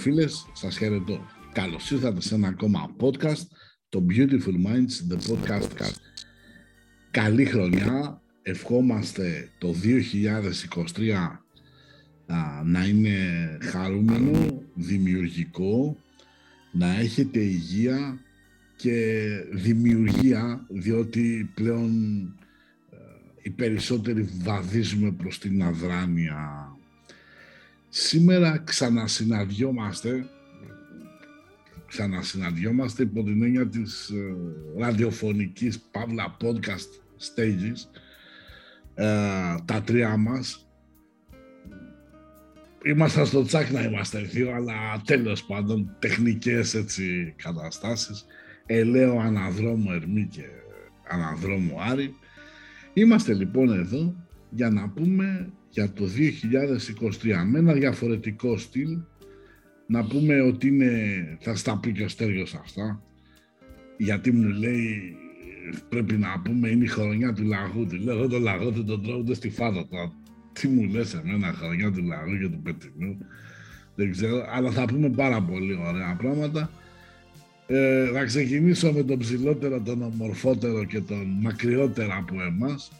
φίλες, σας χαιρετώ. Καλώς ήρθατε σε ένα ακόμα podcast, το Beautiful Minds, the podcast Καλή χρονιά, ευχόμαστε το 2023 να είναι χαρούμενο, δημιουργικό, να έχετε υγεία και δημιουργία, διότι πλέον ε, οι περισσότεροι βαδίζουμε προς την αδράνεια Σήμερα ξανασυναντιόμαστε, ξανασυναντιόμαστε υπό την έννοια της ε, ραδιοφωνικής παύλα podcast stages, ε, τα τρία μας. Ήμασταν στο τσάκ να είμαστε δύο, αλλά τέλος πάντων τεχνικές έτσι καταστάσεις. Ελέω αναδρόμου Ερμή και αναδρόμου Άρη. Είμαστε λοιπόν εδώ για να πούμε για το 2023 με ένα διαφορετικό στυλ να πούμε ότι είναι, θα στα πει και ο Στέργιος αυτά γιατί μου λέει πρέπει να πούμε είναι η χρονιά του λαγού του. Λέω το λαγό του τον τρώω ούτε στη φάδα του τι μου λες εμένα χρονιά του λαγού και του πετρινού. Δεν ξέρω αλλά θα πούμε πάρα πολύ ωραία πράγματα. Ε, θα ξεκινήσω με τον ψηλότερο, τον ομορφότερο και τον μακριότερο από εμάς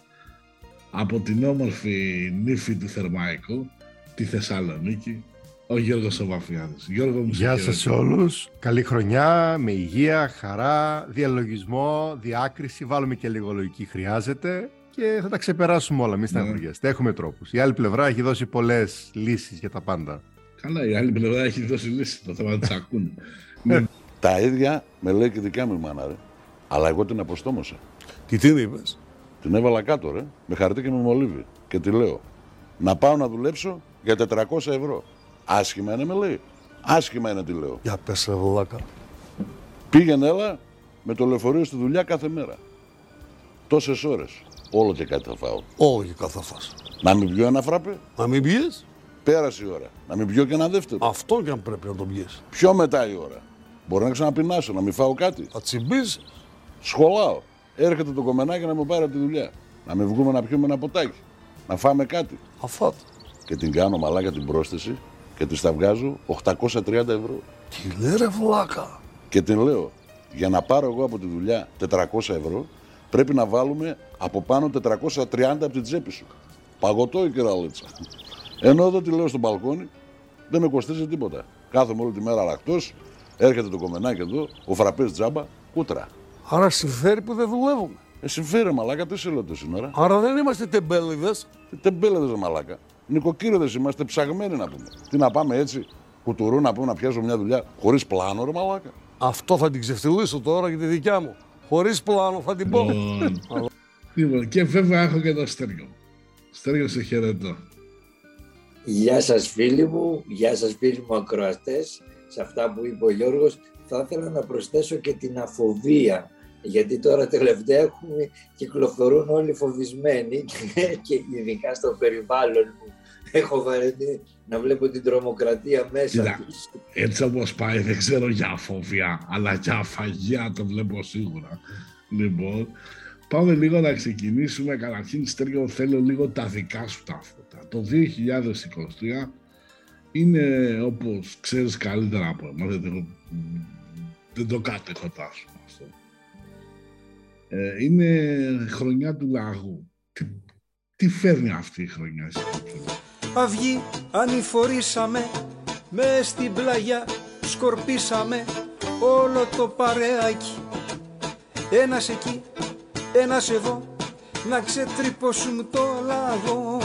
από την όμορφη νύφη του Θερμαϊκού, τη Θεσσαλονίκη, ο Γιώργος Οβαφιάδης. Γιώργο μου Γεια σας σε όλους. Καλή χρονιά, με υγεία, χαρά, διαλογισμό, διάκριση. Βάλουμε και λίγο λογική χρειάζεται και θα τα ξεπεράσουμε όλα. Μην στεναχωριέστε. Ναι. Έχουμε τρόπους. Η άλλη πλευρά έχει δώσει πολλές λύσεις για τα πάντα. Καλά, η άλλη πλευρά έχει δώσει λύσεις. Το θέμα τις ακούνε. Ναι. Τα ίδια με λέει και δικά μου η μάνα, ρε. Αλλά εγώ την αποστόμωσα. Τι την είπες; Την έβαλα κάτω, ρε, με χαρτί και με μολύβι. Και τη λέω, να πάω να δουλέψω για 400 ευρώ. Άσχημα είναι, με λέει. Άσχημα είναι, τη λέω. Για πες, ρε, βουλάκα. Πήγαινε, έλα, με το λεωφορείο στη δουλειά κάθε μέρα. Τόσες ώρες. Όλο και κάτι θα φάω. Όλο και κάτι θα φας. Να μην πιω ένα φράπε. Να μην πιείς. Πέρασε η ώρα. Να μην πιω και ένα δεύτερο. Αυτό και αν πρέπει να το πιείς. Πιο μετά η ώρα. Μπορεί να ξαναπεινάσω, να μην φάω κάτι. Θα τσιμπήσεις. Σχολάω έρχεται το κομμενάκι να μου πάρει από τη δουλειά. Να με βγούμε να πιούμε ένα ποτάκι. Να φάμε κάτι. Αφάτ. Και την κάνω μαλάκα την πρόσθεση και της τα βγάζω 830 ευρώ. Τι λέει ρε βλάκα. Και την λέω, για να πάρω εγώ από τη δουλειά 400 ευρώ, πρέπει να βάλουμε από πάνω 430 από την τσέπη σου. Παγωτό η κυραλίτσα. Ενώ εδώ τη λέω στο μπαλκόνι, δεν με κοστίζει τίποτα. Κάθομαι όλη τη μέρα αραχτό, έρχεται το κομμενάκι εδώ, ο φραπές τζάμπα, κούτρα. Άρα συμφέρει που δεν δουλεύουμε. Ε, συμφέρει, μαλάκα, τι σε λέω σήμερα. Άρα δεν είμαστε τεμπέληδες. Τεμπέληδες, μαλάκα. Νοικοκύριδες είμαστε, ψαγμένοι να πούμε. Τι να πάμε έτσι, κουτουρού να πούμε να πιάσω μια δουλειά χωρίς πλάνο, ρε μαλάκα. Αυτό θα την ξεφτυλίσω τώρα για τη δικιά μου. Χωρίς πλάνο θα την πω. Λοιπόν, και βέβαια έχω και το Στέργιο. Στέργιο, σε χαιρετώ. Γεια σας φίλοι μου, γεια σας φίλοι μου ακροατές. Σε αυτά που είπε ο Γιώργος θα ήθελα να προσθέσω και την αφοβία γιατί τώρα τελευταία έχουμε, κυκλοφορούν όλοι φοβισμένοι και ειδικά στο περιβάλλον μου έχω βαρεθεί να βλέπω την τρομοκρατία μέσα Κοίτα, Έτσι όπως πάει δεν ξέρω για φόβια, αλλά για αφαγία το βλέπω σίγουρα. Λοιπόν, πάμε λίγο να ξεκινήσουμε. Καταρχήν, Στέργιο, θέλω λίγο τα δικά σου τα φώτα. Το 2023 είναι όπως ξέρεις καλύτερα από εμάς, δεν, το- δεν το κάτεχω τάσο αυτό. Ε, είναι χρονιά του λαγού. Τι, τι φέρνει αυτή η χρονιά εσύ, Κοτσούλα; Αυγή ανηφορήσαμε με στην πλαγιά σκορπίσαμε όλο το παρεάκι Ένας εκεί, ένας εδώ να ξετρυπώσουμε το λαγό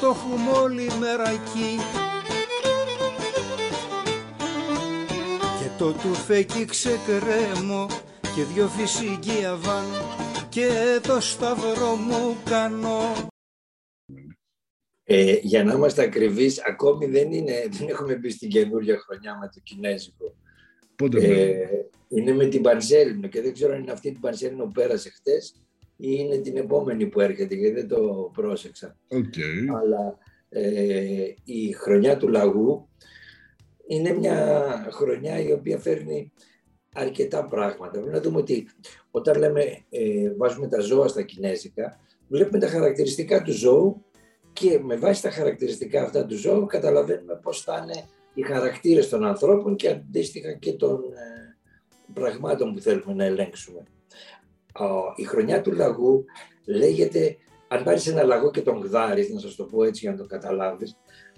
το έχουμε όλη μέρα εκεί Και το τουφέκι ξεκρέμω και δυο φυσικία βάνω και το σταυρό μου κάνω Ε, για να είμαστε ακριβείς, ακόμη δεν, είναι, δεν έχουμε μπει στην καινούργια χρονιά με το Κινέζικο. Πότε Ε, ε, είναι με την Πανσέλινο και δεν ξέρω αν είναι αυτή την Πανσέλινο που πέρασε χτες ή είναι την επόμενη που έρχεται γιατί δεν το πρόσεξα. Οκ. Αλλά ε, η χρονιά του λαγού είναι μια χρονιά η οποία φέρνει αρκετά πράγματα. Πρέπει να δούμε ότι όταν λέμε ε, βάζουμε τα ζώα στα κινέζικα, βλέπουμε τα χαρακτηριστικά του ζώου και με βάση τα χαρακτηριστικά αυτά του ζώου καταλαβαίνουμε πώς θα είναι οι χαρακτήρες των ανθρώπων και αντίστοιχα και των ε, πραγμάτων που θέλουμε να ελέγξουμε. Α, η χρονιά του λαγού λέγεται, αν πάρεις ένα λαγό και τον γδάρεις, να σας το πω έτσι για να το καταλάβεις,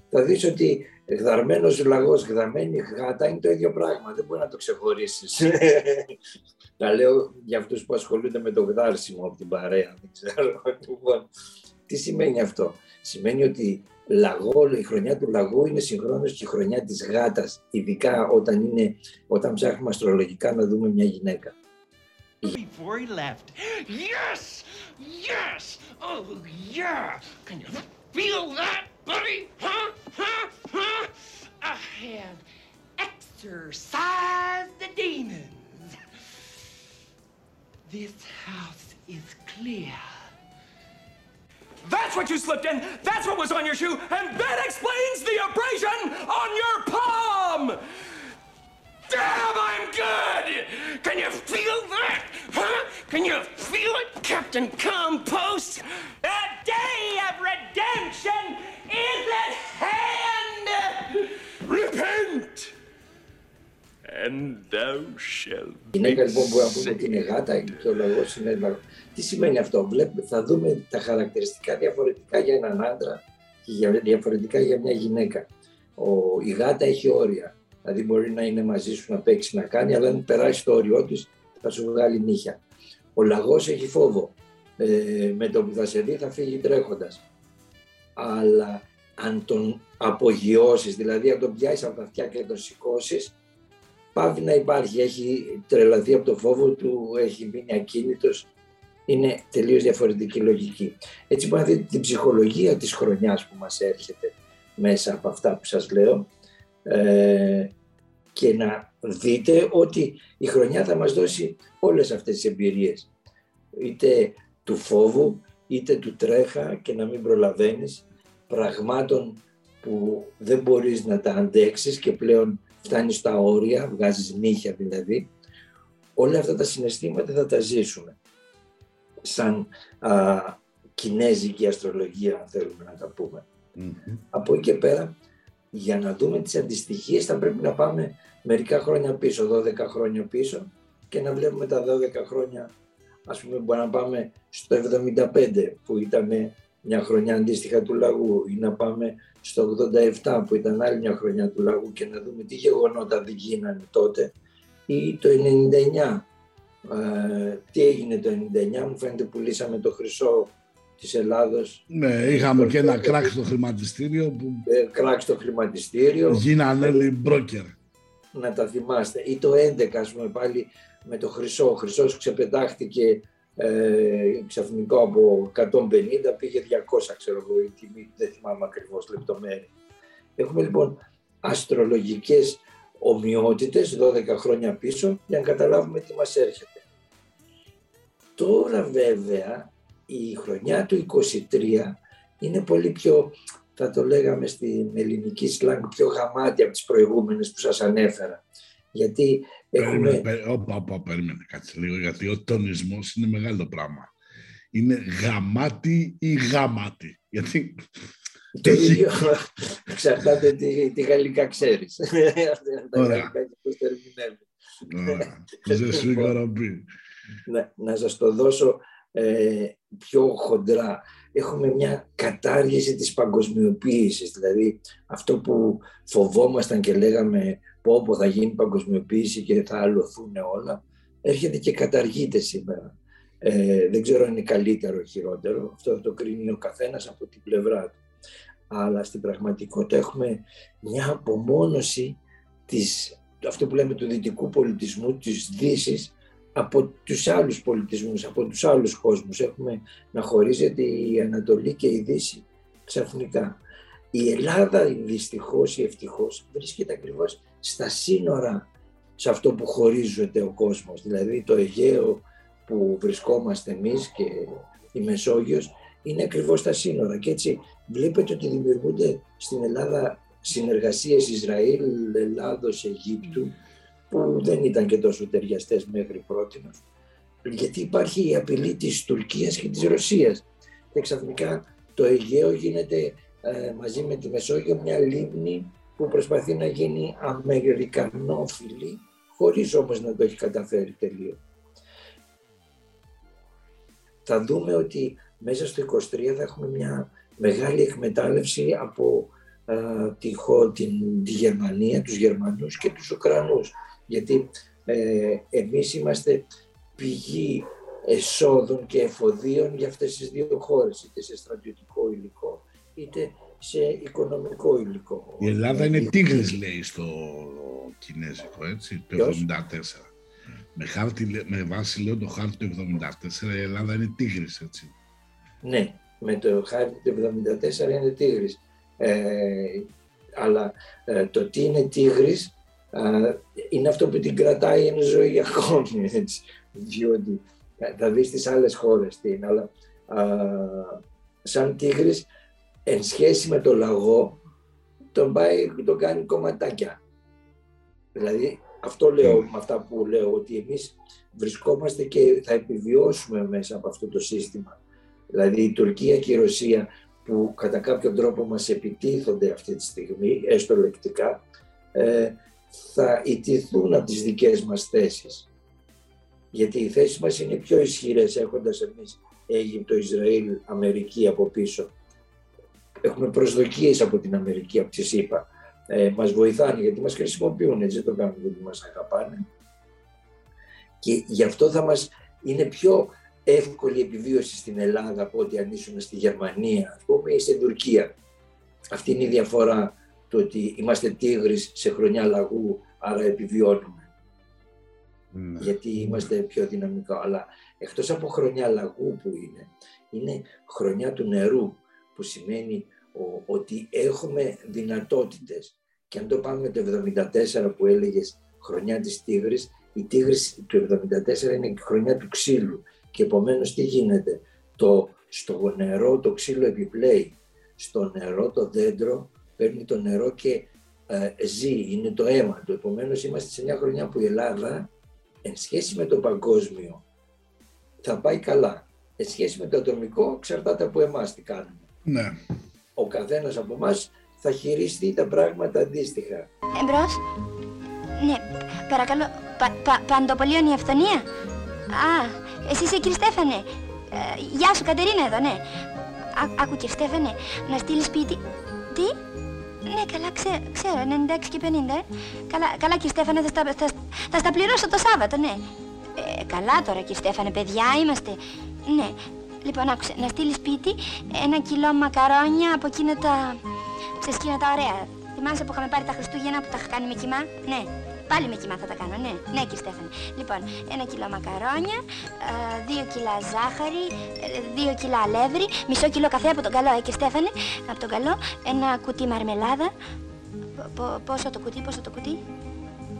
θα δεις ότι γδαρμένος λαγός, γδαμένη γάτα είναι το ίδιο πράγμα, δεν μπορεί να το ξεχωρίσεις. Τα λέω για αυτούς που ασχολούνται με το γδάρσιμο από την παρέα, δεν ξέρω. Λοιπόν, τι σημαίνει αυτό; Σημαίνει ότι λαγό, η χρονιά του λαγού είναι συγχρόνως και η χρονιά της γάτας, ειδικά όταν, είναι, όταν ψάχνουμε αστρολογικά να δούμε μια γυναίκα. before he left. Yes! Yes! Oh, yeah! Can you feel that, buddy? Huh? Huh? Huh? I have exorcised the demons. This house is clear. That's what you slipped in. That's what was on your shoe. And that explains the abrasion on your palm. Damn, I'm good. Can you feel that? Huh? Can you feel it, Captain Compost? And thou shalt Η γυναίκα λοιπόν μπορεί να πούμε ότι είναι γάτα και ο λαγός είναι λαγό. Τι σημαίνει αυτό, Βλέπουμε, θα δούμε τα χαρακτηριστικά διαφορετικά για έναν άντρα και για- διαφορετικά για μια γυναίκα. Ο, η γάτα έχει όρια, δηλαδή μπορεί να είναι μαζί σου να παίξεις να κάνει, αλλά αν περάσει το όριό της θα σου βγάλει νύχια. Ο λαγός έχει φόβο, ε, με το που θα σε δει θα φύγει τρέχοντας. Αλλά αν τον απογειώσεις, δηλαδή αν τον πιάσεις από τα αυτιά και τον σηκώσεις, πάβει να υπάρχει. Έχει τρελαθεί από το φόβο του, έχει μείνει ακίνητος. Είναι τελείως διαφορετική λογική. Έτσι μπορεί να δείτε την ψυχολογία της χρονιάς που μας έρχεται μέσα από αυτά που σας λέω ε, και να δείτε ότι η χρονιά θα μας δώσει όλες αυτές τις εμπειρίες. Είτε του φόβου, είτε του τρέχα και να μην προλαβαίνεις πραγμάτων που δεν μπορείς να τα αντέξεις και πλέον φτάνεις στα όρια, βγάζεις νύχια δηλαδή. Όλα αυτά τα συναισθήματα θα τα ζήσουμε σαν α, κινέζικη αστρολογία, αν θέλουμε να τα πούμε. Από εκεί και πέρα, για να δούμε τις αντιστοιχίες θα πρέπει να πάμε μερικά χρόνια πίσω, 12 χρόνια πίσω και να βλέπουμε τα 12 χρόνια, ας πούμε μπορεί να πάμε στο 75 που ήταν μια χρονιά αντίστοιχα του λαγού ή να πάμε στο 87 που ήταν άλλη μια χρονιά του λαγού και να δούμε τι γεγονότα δεν γίνανε τότε ή το 99. Ε, τι έγινε το 99, μου φαίνεται που λύσαμε το χρυσό της Ελλάδος, Ναι, είχαμε και ένα κράκ στο χρηματιστήριο που ε, κράξ στο χρηματιστήριο. γίνανε λέει μπρόκερ. να τα θυμάστε. Ή το 11, ας πούμε, πάλι με το Χρυσό. Ο Χρυσός ξεπετάχτηκε ε, ξαφνικά από 150, πήγε 200, ξέρω εγώ, η τιμή, δεν θυμάμαι ακριβώς λεπτομέρεια. Έχουμε λοιπόν αστρολογικές ομοιότητες 12 χρόνια πίσω για να καταλάβουμε τι μας έρχεται. Τώρα βέβαια η χρονιά του 23 είναι πολύ πιο θα το λέγαμε στην ελληνική σλάγκ πιο γαμάτι από τις προηγούμενες που σας ανέφερα. Γιατί έχουμε... Περίμενε, όπα, όπα, περίμενε, κάτσε λίγο, γιατί ο τονισμός είναι μεγάλο πράγμα. Είναι γαμάτι ή γαμάτι. Γιατί το ίδιο εξαρτάται τι, τι γαλλικά ξέρεις. Ωραία. Δεν σου να, να σας το δώσω ε, πιο χοντρά. Έχουμε μια κατάργηση της παγκοσμιοποίησης, δηλαδή αυτό που φοβόμασταν και λέγαμε πω, πω θα γίνει παγκοσμιοποίηση και θα αλωθούν όλα, έρχεται και καταργείται σήμερα. Ε, δεν ξέρω αν είναι καλύτερο ή χειρότερο, αυτό θα το κρίνει ο καθένας από την πλευρά του. Αλλά στην πραγματικότητα έχουμε μια απομόνωση της, αυτό που λέμε του δυτικού πολιτισμού, της δύσης από τους άλλους πολιτισμούς, από τους άλλους κόσμους. Έχουμε να χωρίζεται η Ανατολή και η Δύση ξαφνικά. Η Ελλάδα δυστυχώς ή ευτυχώς βρίσκεται ακριβώς στα σύνορα σε αυτό που χωρίζεται ο κόσμος. Δηλαδή το Αιγαίο που βρισκόμαστε εμείς και η Μεσόγειος είναι ακριβώς στα σύνορα και έτσι βλέπετε ότι δημιουργούνται στην Ελλάδα συνεργασίες Ισραήλ, Ελλάδος, Αιγύπτου που δεν ήταν και τόσο ταιριαστές μέχρι πρώτη. Γιατί υπάρχει η απειλή της Τουρκίας και της Ρωσίας. Και ξαφνικά το Αιγαίο γίνεται ε, μαζί με τη Μεσόγειο μια λίμνη που προσπαθεί να γίνει αμερικανόφιλη, χωρίς όμως να το έχει καταφέρει τελείως. Θα δούμε ότι μέσα στο 23 θα έχουμε μια μεγάλη εκμετάλλευση από ε, τη, την, τη Γερμανία, τους Γερμανούς και τους Ουκρανούς γιατί ε, εμείς είμαστε πηγή εσόδων και εφοδίων για αυτές τις δύο χώρες, είτε σε στρατιωτικό υλικό, είτε σε οικονομικό υλικό. Η Ελλάδα είναι τίγρης, λέει, στο Κινέζικο, έτσι, το 1974. Με, χάρτη, με βάση, λέω, το χάρτη του 1974, η Ελλάδα είναι τίγρης, έτσι. Ναι, με το χάρτη του 1974 είναι τίγρης. Ε, αλλά ε, το τι είναι τίγρης είναι αυτό που την κρατάει εν ζωή ακόμη, έτσι, διότι θα δεις στις άλλες χώρες τι είναι, αλλά α, σαν τίγρης εν σχέση με το λαγό τον πάει, τον κάνει κομματάκια. Δηλαδή αυτό λέω με αυτά που λέω ότι εμείς βρισκόμαστε και θα επιβιώσουμε μέσα από αυτό το σύστημα. Δηλαδή η Τουρκία και η Ρωσία που κατά κάποιο τρόπο μας επιτίθονται αυτή τη στιγμή, έστω λεκτικά, ε, θα ιτηθούν από τις δικές μας θέσεις. Γιατί οι θέσεις μας είναι πιο ισχυρές έχοντας εμείς Αίγυπτο, Ισραήλ, Αμερική από πίσω. Έχουμε προσδοκίες από την Αμερική, από τη ΣΥΠΑ. Ε, μας βοηθάνε γιατί μας χρησιμοποιούν, έτσι το κάνουν γιατί μας αγαπάνε. Και γι' αυτό θα μας είναι πιο εύκολη επιβίωση στην Ελλάδα από ότι αν ήσουν στη Γερμανία, ας πούμε, ή στην Τουρκία. Αυτή είναι η διαφορά το ότι είμαστε τίγρης σε χρονιά λαγού, άρα επιβιώνουμε. Ναι. Γιατί είμαστε πιο δυναμικά. Αλλά εκτός από χρονιά λαγού που είναι, είναι χρονιά του νερού, που σημαίνει ότι έχουμε δυνατότητες. Και αν το πάμε το 74 που έλεγες χρονιά της τίγρης, η τίγρης του 74 είναι η χρονιά του ξύλου. Και επομένως τι γίνεται, το, στο νερό το ξύλο επιπλέει, στο νερό το δέντρο παίρνει το νερό και ε, ζει, είναι το αίμα του. Επομένως είμαστε σε μια χρονιά που η Ελλάδα, εν σχέση με το παγκόσμιο, θα πάει καλά. Εν σχέση με το ατομικό, εξαρτάται από εμάς τι κάνουμε. Ναι. Ο καθένας από εμάς θα χειριστεί τα πράγματα αντίστοιχα. Εμπρός. Ναι, παρακαλώ, πα, πα, παντοπολίων η αυθονία. Α, εσύ είσαι κύριε Στέφανε. Ε, γεια σου Κατερίνα εδώ, ναι. Α, άκου κύριε Στέφανε, να στείλεις σπίτι. Τι; Ναι, καλά, ξέ, ξέρω, 96 και 50, ε. Καλά, καλά κύριε Στέφανε, θα στα, θα, θα στα πληρώσω το Σάββατο, ναι. Ε, καλά τώρα κύριε Στέφανε, παιδιά είμαστε. Ναι, λοιπόν, άκουσε, να στείλεις σπίτι ένα κιλό μακαρόνια από εκείνα τα... σε εκείνα τα ωραία. Θυμάσαι που είχαμε πάρει τα Χριστούγεννα που τα είχα κάνει με κοιμά, ναι. Πάλι με κοιμά θα τα κάνω, ναι. Ναι, κύριε Στέφανε. Λοιπόν, ένα κιλό μακαρόνια, δύο κιλά ζάχαρη, ε, δύο κιλά αλεύρι, μισό κιλό καφέ από τον καλό, ε, κύριε Στέφανε, από τον καλό, ένα κουτί μαρμελάδα. πόσο το κουτί, πόσο το κουτί;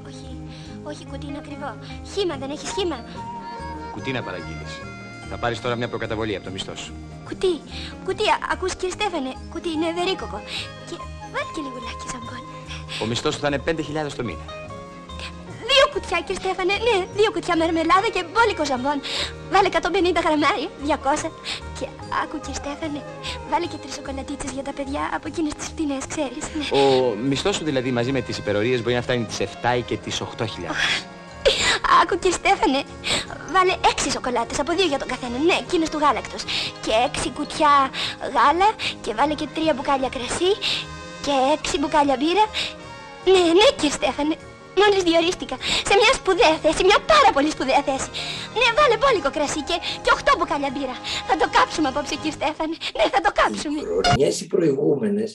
Όχι, όχι, κουτί είναι ακριβό. Χήμα, δεν έχεις χήμα. Κουτί να παραγγείλεις. Θα πάρεις τώρα μια προκαταβολή από το μισθός σου. Κουτί, κουτί, α- ακούς κύριε Στέφανε, κουτί είναι ευερίκοκο. Και βάλει και λιγουλάκι ζαμπόν. Ο μισθός σου θα είναι 5.000 το μήνα. Δύο κουτιά κύριε Στέφανε, ναι, δύο κουτιά μερμελάδα και μπόλικο ζαμπόν. Βάλε 150 γραμμάρια, 200. Και άκου κύριε Στέφανε, βάλε και τρεις σοκολατίτσες για τα παιδιά από εκείνες τις φτηνές, ξέρεις. Ναι. Ο μισθός σου δηλαδή μαζί με τις υπερορίες μπορεί να φτάνει τις 7 ή και τις 8.000. Άκου κύριε Στέφανε, βάλε έξι σοκολάτες από δύο για τον καθένα, ναι, εκείνες του γάλακτος. Και έξι κουτιά γάλα και βάλε και τρία μπουκάλια κρασί και έξι μπουκάλια μπύρα. Ναι, ναι κύριε Στέφανε, μόλις διορίστηκα σε μια σπουδαία θέση, μια πάρα πολύ σπουδαία θέση. Ναι, βάλε μπόλικο κρασί και, και οχτώ μπουκάλια μπύρα. Θα το κάψουμε απόψε κύριε Στέφανε, ναι, θα το κάψουμε. χρονιές οι προηγούμενες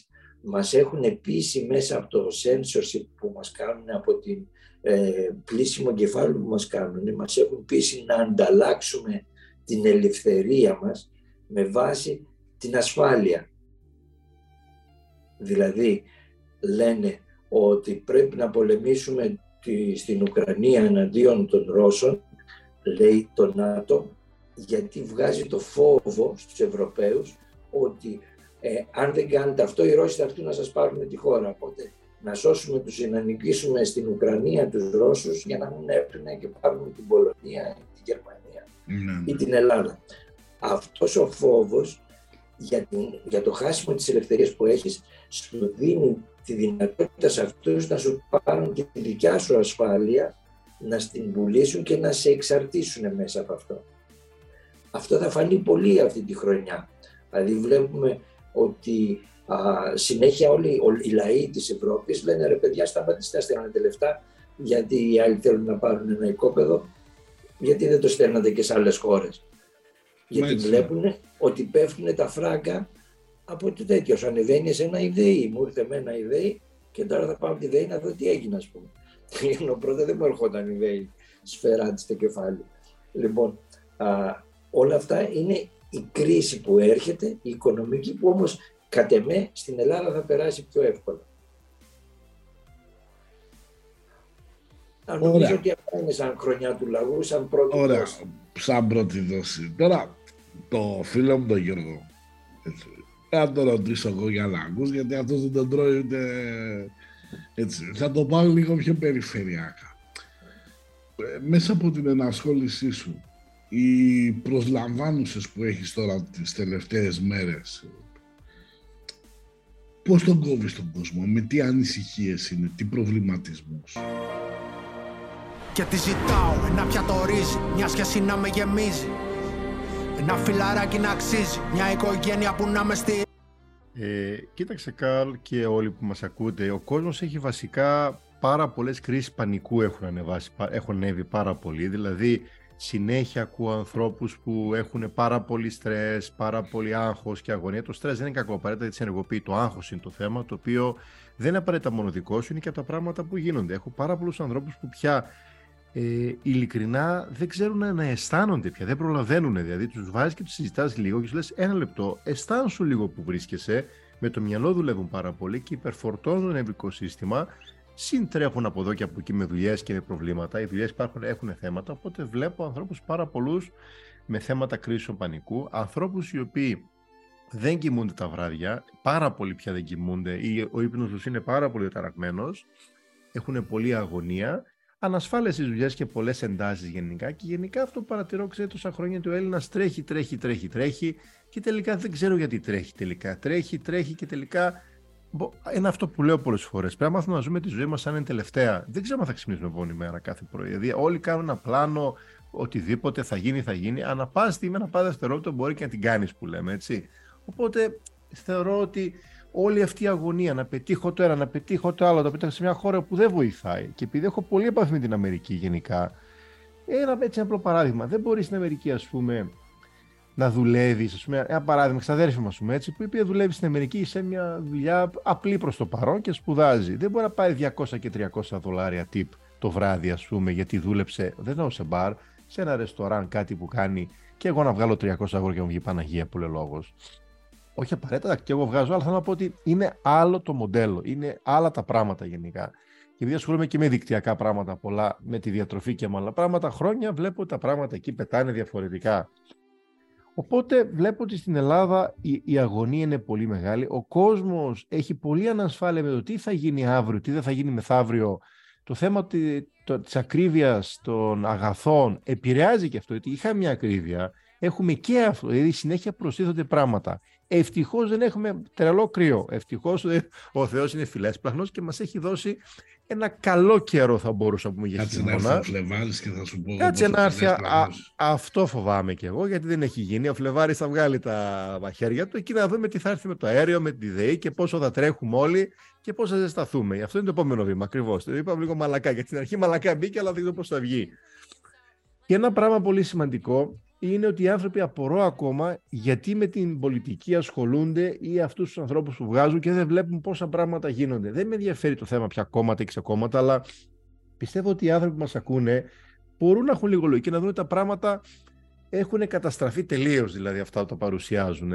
μας έχουν πείσει μέσα από το censorship που μας κάνουν από την ε, πλήσιμο κεφάλου που μας κάνουν, μας έχουν πείσει να ανταλλάξουμε την ελευθερία μας με βάση την ασφάλεια. Δηλαδή λένε ότι πρέπει να πολεμήσουμε τη, στην Ουκρανία εναντίον των Ρώσων, λέει το ΝΑΤΟ, γιατί βγάζει το φόβο στους Ευρωπαίους ότι ε, αν δεν κάνετε αυτό οι Ρώσοι θα έρθουν να σας πάρουν τη χώρα. Οπότε να σώσουμε τους, να νικήσουμε στην Ουκρανία τους Ρώσους για να μην έρθουν και πάρουν την Πολωνία, την Γερμανία Ναι. ή την Ελλάδα. Αυτός ο φόβος για, την, για το χάσιμο της ελευθερίας που έχεις σου δίνει τη δυνατότητα σε αυτούς να σου πάρουν τη δικιά σου ασφάλεια, να στην πουλήσουν και να σε εξαρτήσουν μέσα από αυτό. Αυτό θα φανεί πολύ αυτή τη χρονιά. Δηλαδή βλέπουμε ότι α, συνέχεια όλοι όλοι οι λαοί της Ευρώπης λένε ρε παιδιά σταματήστε να στέλνετε λεφτά γιατί οι άλλοι θέλουν να πάρουν ένα οικόπεδο γιατί δεν το στέλνατε και σε άλλες χώρες. Γιατί Μάλιστα. βλέπουν ότι πέφτουν τα φράγκα από το τέτοιο. Σου ανεβαίνει σε ένα ιδέη. Μου ήρθε με ένα ιδέη και τώρα θα πάω από τη ιδέη να δω τι έγινε, ας πούμε. Ενώ πρώτα δεν μου έρχονταν ιδέη σφαίρα στο κεφάλι. Λοιπόν, α, όλα αυτά είναι η κρίση που έρχεται, η οικονομική που όμως κατ' εμέ στην Ελλάδα θα περάσει πιο εύκολα. Αν νομίζω Ωραία. ότι αυτά είναι σαν χρονιά του λαγού, σαν πρώτη Ωραία, δόση. σαν πρώτη δόση. Τώρα, το φίλο μου τον Γιώργο, έτσι, θα το ρωτήσω εγώ για να ακούς, γιατί αυτός δεν τον τρώει ούτε... Έτσι, θα το πάω λίγο πιο περιφερειακά. Ε, Μέσα από την ενασχόλησή σου, οι προσλαμβάνουσες που έχεις τώρα τις τελευταίες μέρες, πώς τον κόβεις τον κόσμο, με τι ανησυχίες είναι, τι προβληματισμούς; Και τη ζητάω ένα πιάτο ρύζι, μια σχέση να με γεμίζει Ένα φιλαράκι να αξίζει, μια οικογένεια που να με στηρίζει Ε, κοίταξε Καρλ και όλοι που μας ακούτε, ο κόσμος έχει βασικά πάρα πολλές κρίσεις πανικού έχουν, ανεβάσει, πα- έχουν ανέβει πάρα πολύ, δηλαδή συνέχεια ακούω ανθρώπους που έχουν πάρα πολύ στρες, πάρα πολύ άγχος και αγωνία. Το στρες δεν είναι κακό απαραίτητα γιατί σε ενεργοποιεί, το άγχος είναι το θέμα, το οποίο δεν είναι απαραίτητα μόνο δικό σου, είναι και από τα πράγματα που γίνονται. Έχω πάρα πολλούς ανθρώπους που πια ε, ειλικρινά δεν ξέρουν να αισθάνονται πια, δεν προλαβαίνουν. Δηλαδή, τους βάζεις και τους συζητάς λίγο και σου λες: Ένα λεπτό, αισθάνσου λίγο που βρίσκεσαι. Με το μυαλό δουλεύουν πάρα πολύ και υπερφορτώνουν το νευρικό σύστημα. Συντρέχουν από εδώ και από εκεί με δουλειές και με προβλήματα. Οι δουλειές έχουν θέματα. Οπότε βλέπω ανθρώπους πάρα πολλούς με θέματα κρίσεων πανικού. Ανθρώπους οι οποίοι δεν κοιμούνται τα βράδια, πάρα πολλοί πια δεν κοιμούνται ή ο ύπνος τους είναι πάρα πολύ ταραγμένος, έχουν πολλή αγωνία ανασφάλειες στις δουλειές και πολλές εντάσεις γενικά και γενικά αυτό που παρατηρώ ξέρετε τόσα χρόνια ότι ο Έλληνας τρέχει, τρέχει, τρέχει, τρέχει και τελικά δεν ξέρω γιατί τρέχει τελικά. Τρέχει, τρέχει και τελικά μπο- είναι αυτό που λέω πολλές φορές. Πρέπει να μάθουμε να ζούμε τη ζωή μας σαν είναι τελευταία. Δεν ξέρω αν θα ξυπνήσουμε επόμενη μέρα κάθε πρωί. Δηλαδή όλοι κάνουν ένα πλάνο, οτιδήποτε θα γίνει, θα γίνει. Ανά πάσα στιγμή, ανά πάσα δευτερόλεπτο μπορεί και να την κάνεις που λέμε, έτσι. Οπότε θεωρώ ότι όλη αυτή η αγωνία να πετύχω το ένα, να πετύχω το άλλο, να πετύχω σε μια χώρα που δεν βοηθάει. Και επειδή έχω πολύ επαφή με την Αμερική γενικά, ένα έτσι απλό παράδειγμα. Δεν μπορείς στην Αμερική, ας πούμε, να δουλεύεις. Α πούμε, ένα παράδειγμα, ξαδέρφη μα, πούμε, έτσι, που η οποία δουλεύει στην Αμερική σε μια δουλειά απλή προς το παρόν και σπουδάζει. Δεν μπορεί να πάρει 200 και 300 δολάρια tip το βράδυ, ας πούμε, γιατί δούλεψε, δεν εννοώ σε μπαρ, σε ένα ρεστοράν, κάτι που κάνει, και εγώ να βγάλω 300 ευρώ και να μου βγει Παναγία που λέει λόγος. Όχι απαραίτητα, και εγώ βγάζω, αλλά θέλω να πω ότι είναι άλλο το μοντέλο. Είναι άλλα τα πράγματα γενικά. Και επειδή ασχολούμαι και με δικτυακά πράγματα πολλά, με τη διατροφή και με άλλα πράγματα, χρόνια βλέπω ότι τα πράγματα εκεί πετάνε διαφορετικά. Οπότε βλέπω ότι στην Ελλάδα η, η αγωνία είναι πολύ μεγάλη. Ο κόσμος έχει πολύ ανασφάλεια με το τι θα γίνει αύριο, τι δεν θα γίνει μεθαύριο. Το θέμα τη, το, της ακρίβειας των αγαθών επηρεάζει και αυτό, γιατί είχαμε μια ακρίβεια, έχουμε και αυτό, δηλαδή συνέχεια προστίθονται πράγματα. Ευτυχώς δεν έχουμε τρελό κρύο. Ευτυχώς ο Θεός είναι φιλέσπλαχνο και μας έχει δώσει ένα καλό καιρό, θα μπορούσα να πούμε για Κάτσε να έρθει ο Φλεβάρης και θα σου πω. Κάτσε να έρθει. αυτό φοβάμαι κι εγώ, γιατί δεν έχει γίνει. Ο Φλεβάρης θα βγάλει τα μαχαίρια του εκεί να δούμε τι θα έρθει με το αέριο, με τη ΔΕΗ και πόσο θα τρέχουμε όλοι και πώς θα ζεσταθούμε. Αυτό είναι το επόμενο βήμα. Ακριβώς. Το είπαμε λίγο μαλακά. Γιατί στην αρχή μαλακά μπήκε, αλλά δεν ξέρω πώς θα βγει. Και ένα πράγμα πολύ σημαντικό είναι ότι οι άνθρωποι απορώ ακόμα γιατί με την πολιτική ασχολούνται ή αυτούς τους ανθρώπους που βγάζουν και δεν βλέπουν πόσα πράγματα γίνονται. Δεν με ενδιαφέρει το θέμα πια κόμματα ή ξεκόμματα, αλλά πιστεύω ότι οι άνθρωποι που μας ακούνε μπορούν να έχουν λίγο λογική να δουν τα πράγματα έχουν καταστραφεί τελείως δηλαδή αυτά που το παρουσιάζουν.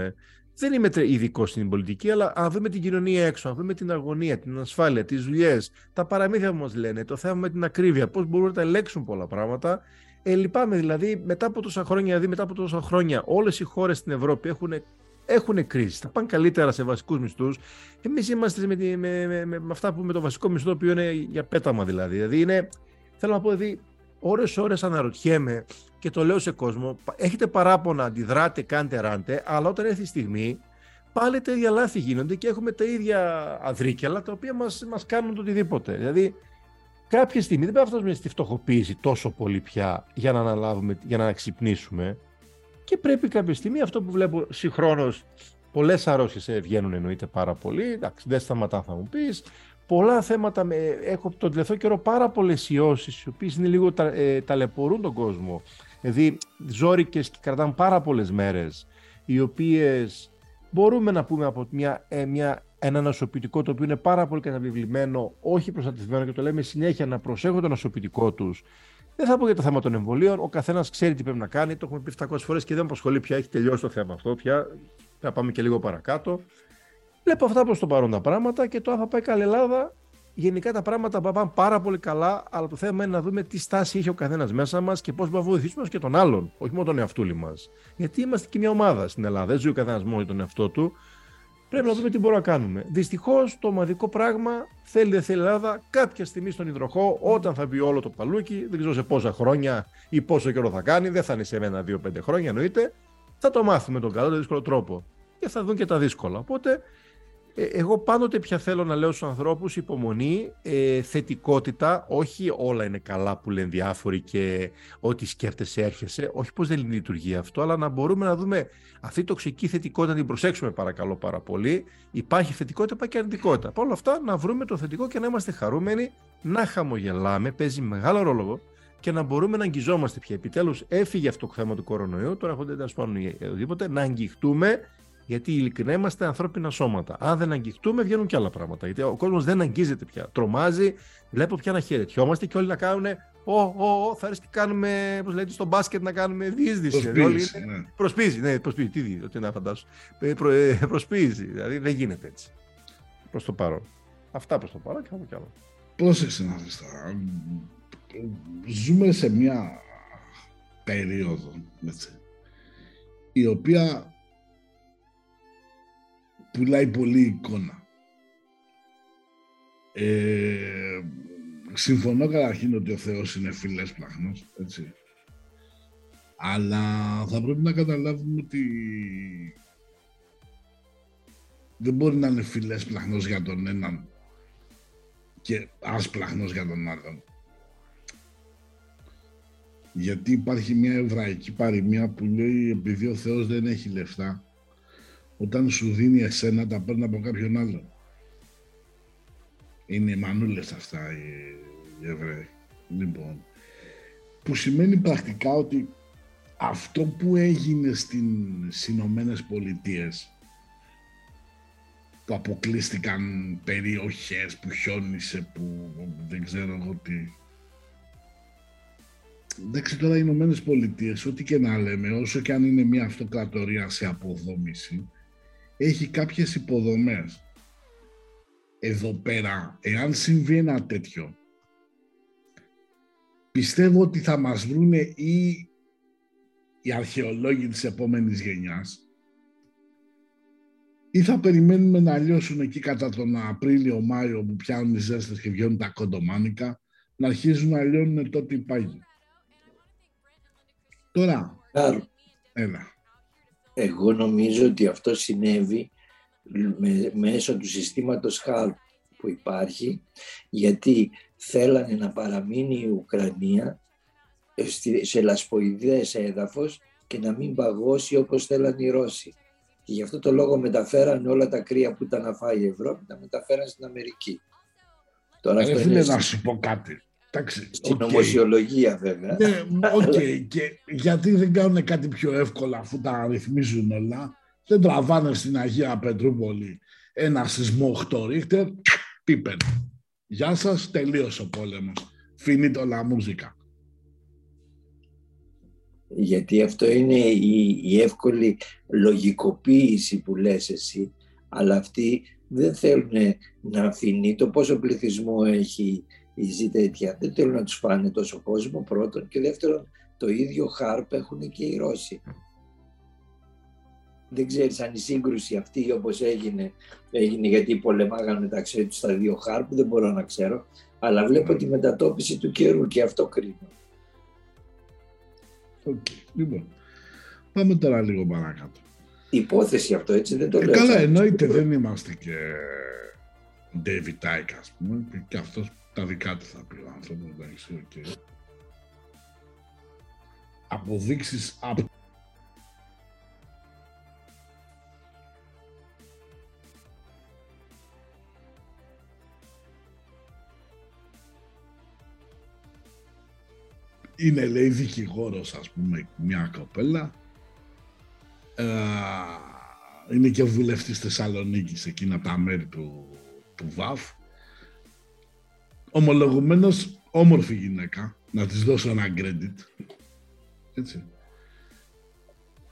Δεν είμαι ειδικό στην πολιτική, αλλά αν δούμε την κοινωνία έξω, αν δούμε την αγωνία, την ασφάλεια, τις δουλειές, τα παραμύθια που μας λένε, το θέμα με την ακρίβεια, πώς μπορούν να τα ελέγξουν πολλά πράγματα, ε, λυπάμαι δηλαδή μετά από τόσα χρόνια, δηλαδή μετά από τόσα χρόνια όλες οι χώρες στην Ευρώπη έχουν έχουν κρίση. Θα πάνε καλύτερα σε βασικούς μισθούς. Εμείς είμαστε με, με, με, με, αυτά που με το βασικό μισθό, το οποίο είναι για πέταμα δηλαδή. Δηλαδή είναι, θέλω να πω, δηλαδή, ώρες-ώρες αναρωτιέμαι και το λέω σε κόσμο, έχετε παράπονα, αντιδράτε, κάντε, ράντε, αλλά όταν έρθει η στιγμή, πάλι τα ίδια λάθη γίνονται και έχουμε τα ίδια αδρίκελα τα οποία μας, μας κάνουν το οτιδήποτε. Δηλαδή, κάποια στιγμή δεν πρέπει να φτάσουμε στη φτωχοποίηση τόσο πολύ πια για να αναλάβουμε, για να ξυπνήσουμε. Και πρέπει κάποια στιγμή αυτό που βλέπω συγχρόνως. Πολλές αρρώστιες βγαίνουν εννοείται πάρα πολύ. Εντάξει, δεν σταματά, θα μου πεις. Πολλά θέματα. Με, έχω τον τελευταίο καιρό πάρα πολλές ιώσεις, οι οποίες είναι λίγο τα, ε, ταλαιπωρούν τον κόσμο. Δηλαδή, ζώρικες και κρατάνε πάρα πολλές μέρες, οι οποίες μπορούμε να πούμε από μια, ε, μια ένα νοσοποιητικό το οποίο είναι πάρα πολύ καταβιβλημένο, όχι προστατευμένο και το λέμε συνέχεια να προσέχουν το νοσοποιητικό τους. Δεν θα πω για το θέμα των εμβολίων. Ο καθένας ξέρει τι πρέπει να κάνει. Το έχουμε πει 700 φορές και δεν με απασχολεί πια. Έχει τελειώσει το θέμα αυτό πια. Θα πάμε και λίγο παρακάτω. Βλέπω αυτά προς το παρόν τα πράγματα και το αν θα πάει καλή Ελλάδα. Γενικά τα πράγματα πάνε πάρα πολύ καλά, αλλά το θέμα είναι να δούμε τι στάση έχει ο καθένας μέσα μας και πώς μπορούμε να βοηθήσουμε και τον άλλον, όχι μόνο τον εαυτούλη μας. Γιατί είμαστε και μια ομάδα στην Ελλάδα. Δεν ζει ο καθένας μόνος τον εαυτό του. Πρέπει να δούμε τι μπορούμε να κάνουμε. Δυστυχώς το ομαδικό πράγμα θέλει δεν θέλει Ελλάδα κάποια στιγμή στον υδροχό, όταν θα μπει όλο το παλούκι, δεν ξέρω σε πόσα χρόνια ή πόσο καιρό θα κάνει, δεν θα είναι σε μένα δύο-πέντε χρόνια εννοείται. Θα το μάθουμε τον καλό, τον δύσκολο τρόπο. Και θα δουν και τα δύσκολα. Οπότε ε, εγώ πάντοτε πια θέλω να λέω στους ανθρώπους υπομονή, ε, θετικότητα, όχι όλα είναι καλά που λένε διάφοροι και ό,τι σκέφτεσαι έρχεσαι, όχι πως δεν λειτουργεί αυτό, αλλά να μπορούμε να δούμε αυτή η τοξική θετικότητα να την προσέξουμε παρακαλώ πάρα πολύ. Υπάρχει θετικότητα, υπάρχει και αρνητικότητα. Παρ' όλα αυτά να βρούμε το θετικό και να είμαστε χαρούμενοι, να χαμογελάμε, παίζει μεγάλο ρόλο και να μπορούμε να αγγιζόμαστε πια. Επιτέλους έφυγε αυτό το θέμα του κορονοϊού, τώρα έχουν να σπάνουν οτιδήποτε, να αγγιχτούμε γιατί ειλικρινά είμαστε ανθρώπινα σώματα. Αν δεν αγγιχτούμε, βγαίνουν και άλλα πράγματα. Γιατί ο κόσμος δεν αγγίζεται πια. Τρομάζει, βλέπω πια να χαιρετιόμαστε και όλοι να κάνουν. Ω, ω, θα έρθει και κάνουμε, πώς λέτε, στο μπάσκετ να κάνουμε διείσδυση. Προσπίζει, ναι. Προσπίζει, ναι, προσπίζει. Τι δει, τι να φαντάσω. Ε, προ, ε, προσπίζει, δηλαδή δεν γίνεται έτσι. Προς το παρόν. Αυτά προς το παρόν και θα κι άλλο. Πρόσεξε να δεις τώρα. Ζούμε σε μια περίοδο, έτσι, η οποία πουλάει πολύ εικόνα. Ε, συμφωνώ καταρχήν ότι ο Θεός είναι φίλες πλαχνός, έτσι. Αλλά θα πρέπει να καταλάβουμε ότι δεν μπορεί να είναι φιλές πλαχνός για τον έναν και άσπλαχνος για τον άλλον. Γιατί υπάρχει μια εβραϊκή παροιμία που λέει επειδή ο Θεός δεν έχει λεφτά, όταν σου δίνει εσένα τα παίρνει από κάποιον άλλον. Είναι οι μανούλες αυτά οι, οι Εβραίοι. Λοιπόν, που σημαίνει πρακτικά ότι αυτό που έγινε στις Ηνωμένες Πολιτείες που αποκλείστηκαν περιοχές που χιόνισε, που δεν ξέρω εγώ τι. Εντάξει τώρα οι Ηνωμένες Πολιτείες, ό,τι και να λέμε, όσο και αν είναι μια αυτοκρατορία σε αποδόμηση, έχει κάποιες υποδομές. Εδώ πέρα, εάν συμβεί ένα τέτοιο, πιστεύω ότι θα μας βρούνε ή οι αρχαιολόγοι της επόμενης γενιάς ή θα περιμένουμε να λιώσουν εκεί κατά τον Απρίλιο-Μάιο που πιάνουν οι ζέστες και βγαίνουν τα κοντομάνικα να αρχίζουν να λιώνουν τότε οι πάγοι. Τώρα, Άρα, έλα. Εγώ νομίζω ότι αυτό συνέβη με- μέσω του συστήματος HAARP που υπάρχει, γιατί θέλανε να παραμείνει η Ουκρανία στη- σε λασποειδές έδαφος και να μην παγώσει όπως θέλαν οι Ρώσοι. Και γι' αυτό το λόγο μεταφέραν όλα τα κρύα που ήταν να φάει η Ευρώπη, τα μεταφέραν στην Αμερική. Τώρα Ρε αυτό φίλε, είναι να σου πω κάτι. Εντάξει, στην οκ. νομοσιολογία βέβαια. Ναι, οκ. Και γιατί δεν κάνουν κάτι πιο εύκολα αφού τα ρυθμίζουν όλα. Δεν τραβάνε στην Αγία Πετρούπολη ένα σεισμό 8 ρίχτερ. Πίπεν. Γεια σας, τελείωσε ο πόλεμος. Finito la musica. γιατί αυτό είναι η, η εύκολη λογικοποίηση που λες εσύ, αλλά αυτοί δεν θέλουν να αφήνει το πόσο πληθυσμό έχει η ζή τέτοια. Δεν θέλουν να τους φάνε τόσο κόσμο πρώτον και δεύτερον το ίδιο HAARP έχουν και οι Ρώσοι. Δεν ξέρεις αν η σύγκρουση αυτή όπως έγινε, έγινε γιατί πολεμάγαν μεταξύ τους τα δύο HAARP, δεν μπορώ να ξέρω, αλλά βλέπω τη μετατόπιση του καιρού και αυτό κρίνω. Οκ. Λοιπόν, πάμε τώρα λίγο παρακάτω. Υπόθεση αυτό έτσι δεν το Ε, λέω. καλά, σαν- εννοείται δεν είμαστε και David Icke, ας πούμε, και αυτός τα δικά του θα πει ο άνθρωπος, εντάξει, οκ. Αποδείξεις από είναι λέει δικηγόρος ας πούμε μια κοπέλα Ε, είναι και βουλευτής Θεσσαλονίκης εκείνα από τα μέρη του, του ΒΑΦ ομολογουμένως όμορφη γυναίκα να της δώσω ένα credit. Έτσι.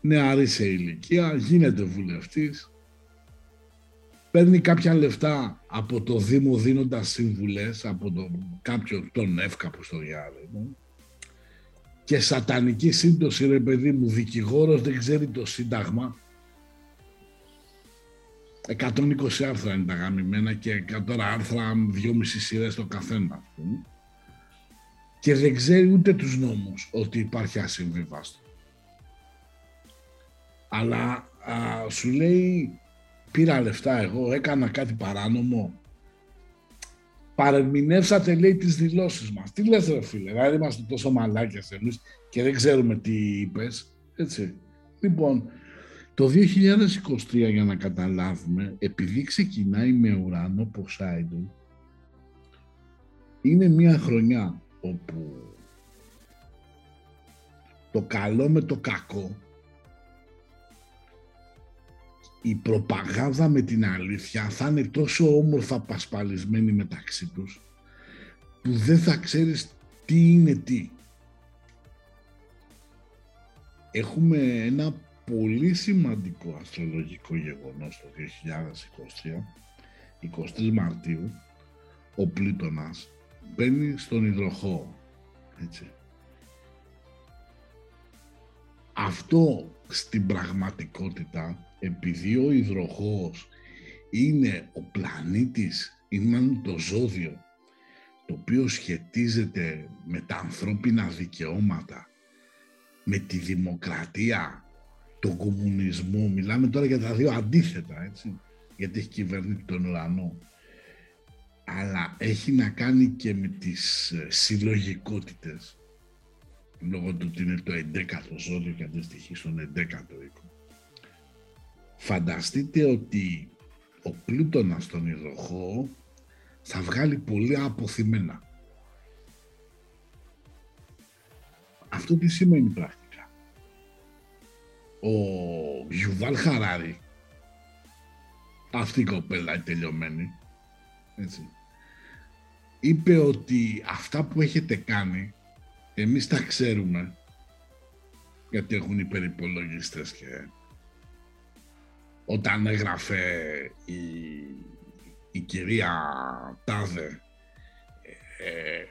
Νεαρή σε ηλικία γίνεται βουλευτής. Παίρνει κάποια λεφτά από το Δήμο δίνοντας συμβουλές από τον κάποιον τον εύκα που στο διάλογο και σατανική σύμπτωση ρε παιδί μου δικηγόρος δεν ξέρει το σύνταγμα 120 άρθρα είναι τα γαμημένα και 100 άρθρα δυόμιση σειρές το καθένα ας πούμε. και δεν ξέρει ούτε τους νόμους ότι υπάρχει ασυμβίβαστο αλλά α, σου λέει πήρα λεφτά εγώ έκανα κάτι παράνομο παρεμηνεύσατε λέει τις δηλώσεις μας. Τι λες ρε φίλε, δηλαδή είμαστε τόσο μαλάκες εμείς και δεν ξέρουμε τι είπες, έτσι. Λοιπόν, το 2023 για να καταλάβουμε, επειδή ξεκινάει με ουρανό Poseidon, είναι μια χρονιά όπου το καλό με το κακό η προπαγάνδα με την αλήθεια θα είναι τόσο όμορφα πασπαλισμένη μεταξύ τους που δεν θα ξέρεις τι είναι τι. Έχουμε ένα πολύ σημαντικό αστρολογικό γεγονός το 2023, 23 Μαρτίου, ο Πλήτωνας μπαίνει στον υδροχό, έτσι. Αυτό στην πραγματικότητα, επειδή ο υδροχός είναι ο πλανήτης, είναι το ζώδιο, το οποίο σχετίζεται με τα ανθρώπινα δικαιώματα, με τη δημοκρατία, τον κομμουνισμό, μιλάμε τώρα για τα δύο αντίθετα, έτσι, γιατί έχει κυβερνήσει τον ουρανό, αλλά έχει να κάνει και με τις ε, συλλογικότητες, λόγω του ότι είναι το 11ο ζώδιο και αντιστοιχεί στον 11ο οίκο. Φανταστείτε ότι ο Πλούτονας στον υδροχό θα βγάλει πολύ αποθυμένα. Αυτό τι σημαίνει πρακτικά. Ο Γιουβάλ Χαράρη, αυτή η κοπέλα η τελειωμένη, έτσι, είπε ότι αυτά που έχετε κάνει εμείς τα ξέρουμε γιατί έχουν υπερυπολογιστές και όταν έγραφε η, η κυρία Τάδε ε,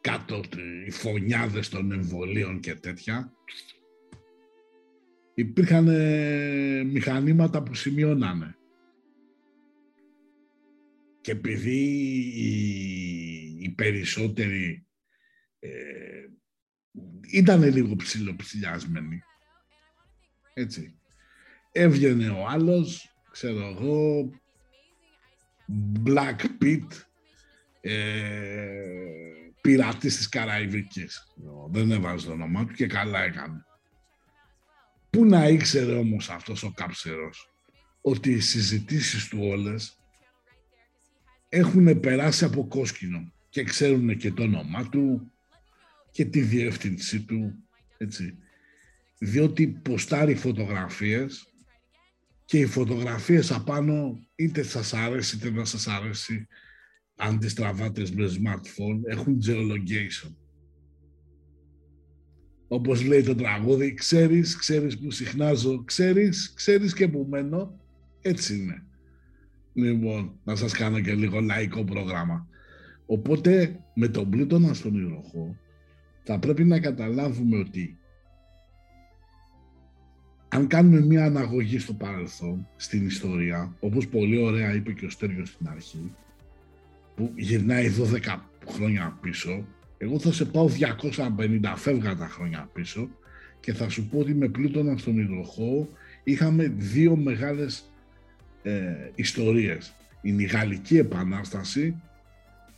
κάτω οι φωνιάδες των εμβολίων και τέτοια, υπήρχαν ε, μηχανήματα που σημειώνανε. Και επειδή οι, οι περισσότεροι ε, ήταν λίγο ψιλοψηλιασμένοι, έτσι, έβγαινε ο άλλος, ξέρω εγώ, Black Pit, ε, πειρατής της Καραϊβικής. Δεν έβαζε το όνομά του και καλά έκανε. Πού να ήξερε όμως αυτός ο κάψερος ότι οι συζητήσεις του όλες έχουν περάσει από κόσκινο και ξέρουν και το όνομά του και τη διεύθυνσή του, έτσι. Διότι ποστάρει φωτογραφίες και οι φωτογραφίες απάνω είτε σας αρέσει είτε να σας αρέσει αν τις τραβάτε με smartphone έχουν geolocation. Όπως λέει το τραγούδι, ξέρεις, ξέρεις που συχνάζω, ξέρεις, ξέρεις και που μένω, έτσι είναι. Λοιπόν, να σας κάνω και λίγο λαϊκό πρόγραμμα. Οπότε, με τον πλούτονα στον υδροχό, θα πρέπει να καταλάβουμε ότι αν κάνουμε μια αναγωγή στο παρελθόν, στην ιστορία, όπως πολύ ωραία είπε και ο Στέργιος στην αρχή, που γυρνάει 12 χρόνια πίσω, εγώ θα σε πάω 250 φεύγα τα χρόνια πίσω και θα σου πω ότι με πλούτονα στον υδροχώο είχαμε δύο μεγάλες ε, ιστορίες. Η Γαλλική Επανάσταση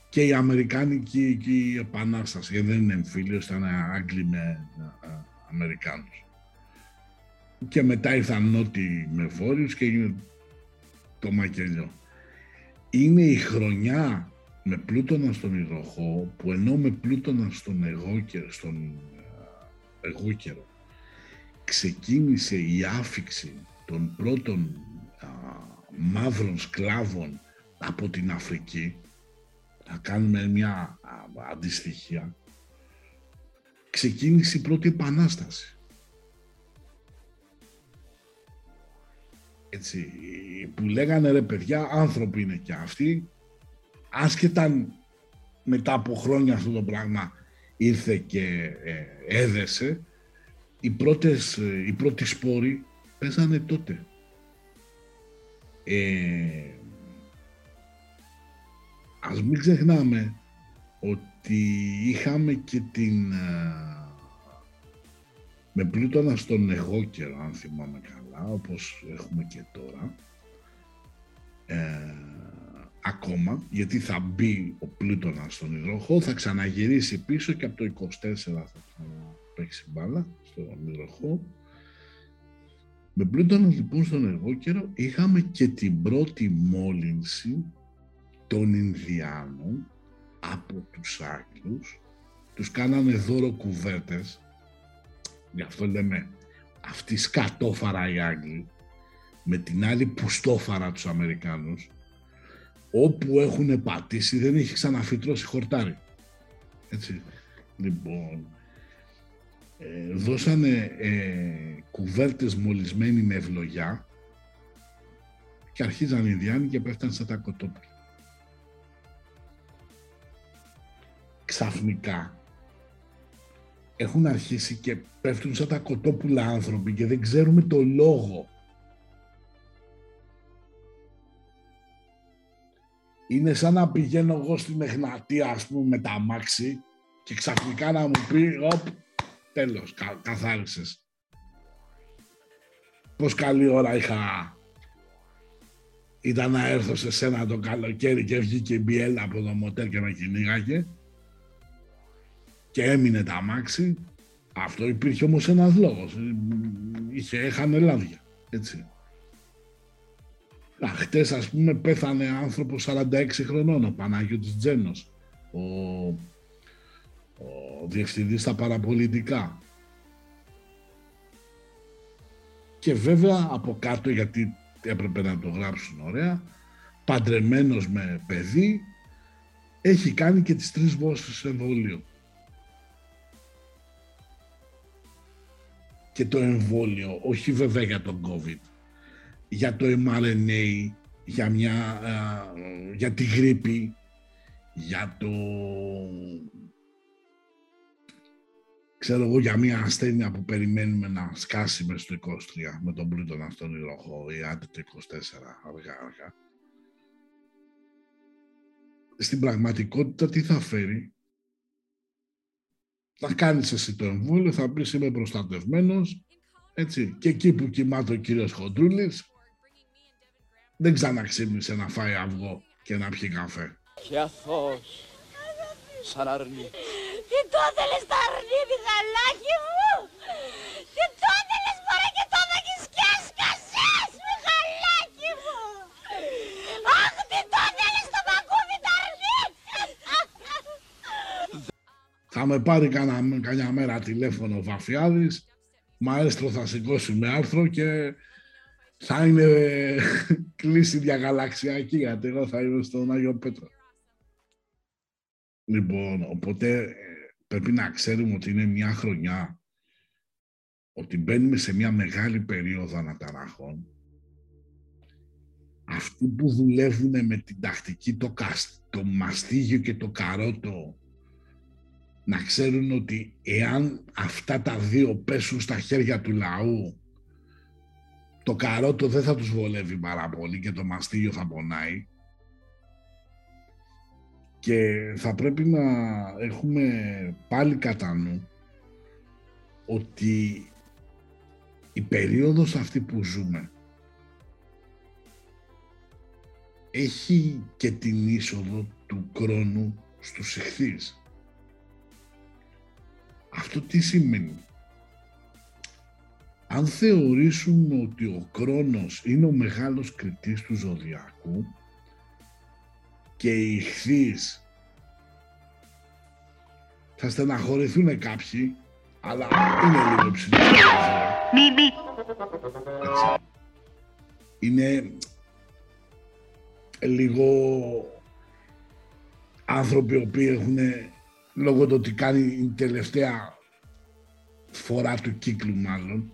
και η Αμερικάνικη Επανάσταση. Γιατί δεν είναι εμφύλιος, ήταν Άγγλοι με ε, Αμερικάνους και μετά ήρθαν νότιοι με βόρειους και έγινε το μακελιό. Είναι η χρονιά με πλούτονα στον υδροχό που ενώ με πλούτονα στον εγώ και στον ε, εγώ καιρό ξεκίνησε η άφηξη των πρώτων α, μαύρων σκλάβων από την Αφρική να κάνουμε μια α, αντιστοιχεία ξεκίνησε η πρώτη επανάσταση. Έτσι, που λέγανε ρε παιδιά, άνθρωποι είναι και αυτοί, άσχετα μετά από χρόνια αυτό το πράγμα ήρθε και ε, έδεσε, οι, πρώτες, ε, οι πρώτοι σπόροι παίζανε τότε. Ε, ας μην ξεχνάμε ότι είχαμε και την... Ε, με πλούτονα στον εγώ καιρό, αν θυμάμαι καλά όπως έχουμε και τώρα, ε, ακόμα, γιατί θα μπει ο Πλούτονα στον υδροχό, θα ξαναγυρίσει πίσω και από το 24 θα ξαναπαίξει μπάλα στον υδροχό. Με Πλούτονα λοιπόν στον εργόκαιρο είχαμε και την πρώτη μόλυνση των Ινδιάνων από τους Άγγλους. Τους κάνανε δώρο κουβέρτες, γι' αυτό λέμε αυτή σκατόφαρα οι Άγγλοι με την άλλη πουστόφαρα τους Αμερικάνους όπου έχουν πατήσει δεν έχει ξαναφυτρώσει χορτάρι. Έτσι. Λοιπόν, ε, δώσανε ε, κουβέρτες μολυσμένοι με ευλογιά και αρχίζαν οι Ινδιάνοι και πέφτανε στα τα κοτόπουλα. Ξαφνικά έχουν αρχίσει και πέφτουν σαν τα κοτόπουλα άνθρωποι και δεν ξέρουμε το λόγο. Είναι σαν να πηγαίνω εγώ στην Εγνατία, ας πούμε, με τα αμάξι και ξαφνικά να μου πει, οπ, τέλος, κα, καθάρισες. Πώς καλή ώρα είχα ήταν να έρθω σε σένα το καλοκαίρι και βγήκε η Μπιέλα από το μοτέρ και με κυνήγαγε και έμεινε τα αμάξι. Αυτό υπήρχε όμως ένας λόγος. Είχε, έχανε λάδια, έτσι. Α, χτες ας πούμε πέθανε άνθρωπος 46 χρονών, ο Πανάγιος Τζένος, ο, ο διευθυντής στα παραπολιτικά. Και βέβαια από κάτω, γιατί έπρεπε να το γράψουν ωραία, παντρεμένος με παιδί, έχει κάνει και τις τρεις βόσεις εμβολίου. και το εμβόλιο, όχι βέβαια για τον COVID, για το mRNA, για, μια, για τη γρήπη, για το ξέρω εγώ για μια ασθένεια που περιμένουμε να σκάσει μέσα στο 23 με τον πλούτονα στον Ιροχό ή άντε το 24 αργά αργά. Στην πραγματικότητα τι θα φέρει; Θα κάνεις εσύ το εμβόλιο, θα πεις είμαι προστατευμένος, έτσι. Και εκεί που κοιμάται ο κύριος Χοντρούλης, δεν ξαναξύπνησε να φάει αυγό και να πιει καφέ. Και αθώος, σαν αρνί. Τι το ήθελες τα αρνί, Μιχαλάκη μου! Τι το ήθελες μωρέ και το δάκεις και έσκασες, Μιχαλάκη μου! Αχ, τι το ήθελες το μακούβι τα αρνί! Θα με πάρει κανένα, κανένα μέρα τηλέφωνο ο Βαφιάδης, μαέστρο θα σηκώσει με άρθρο και θα είναι κλίση διαγαλαξιακή, γιατί εγώ θα είμαι στον Άγιο Πέτρο. Λοιπόν, οπότε ε, πρέπει να ξέρουμε ότι είναι μια χρονιά, ότι μπαίνουμε σε μια μεγάλη περίοδο αναταραχών. Αυτοί που δουλεύουν με την τακτική το, κασ, το μαστίγιο και το καρότο να ξέρουν ότι εάν αυτά τα δύο πέσουν στα χέρια του λαού το καρότο δεν θα τους βολεύει πάρα πολύ και το μαστίγιο θα πονάει και θα πρέπει να έχουμε πάλι κατά νου ότι η περίοδος αυτή που ζούμε έχει και την είσοδο του χρόνου στους εχθείς. Αυτό τι σημαίνει; Αν θεωρήσουμε ότι ο χρόνος είναι ο μεγάλος κριτής του ζωδιακού και οι ηχθείς θα στεναχωρηθούν κάποιοι, αλλά είναι λίγο ψηλό. Είναι λίγο άνθρωποι οι οποίοι έχουν λόγω του ότι κάνει η τελευταία φορά του κύκλου μάλλον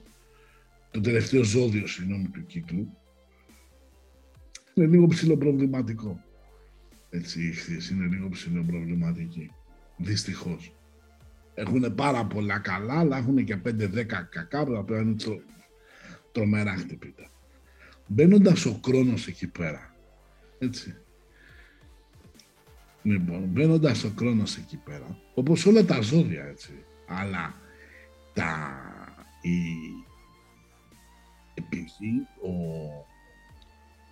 το τελευταίο ζώδιο συγγνώμη του κύκλου είναι λίγο ψηλό προβληματικό έτσι η ηχθείς είναι λίγο ψηλό προβληματική δυστυχώς. Έχουν πάρα πολλά καλά αλλά έχουν και 5-10 κακά που τα οποία είναι τρο... τρομερά χτυπήτα μπαίνοντας ο χρόνος εκεί πέρα έτσι. Λοιπόν, μπαίνοντας ο χρόνος εκεί πέρα, όπως όλα τα ζώδια, έτσι, αλλά τα, η, επειδή ο,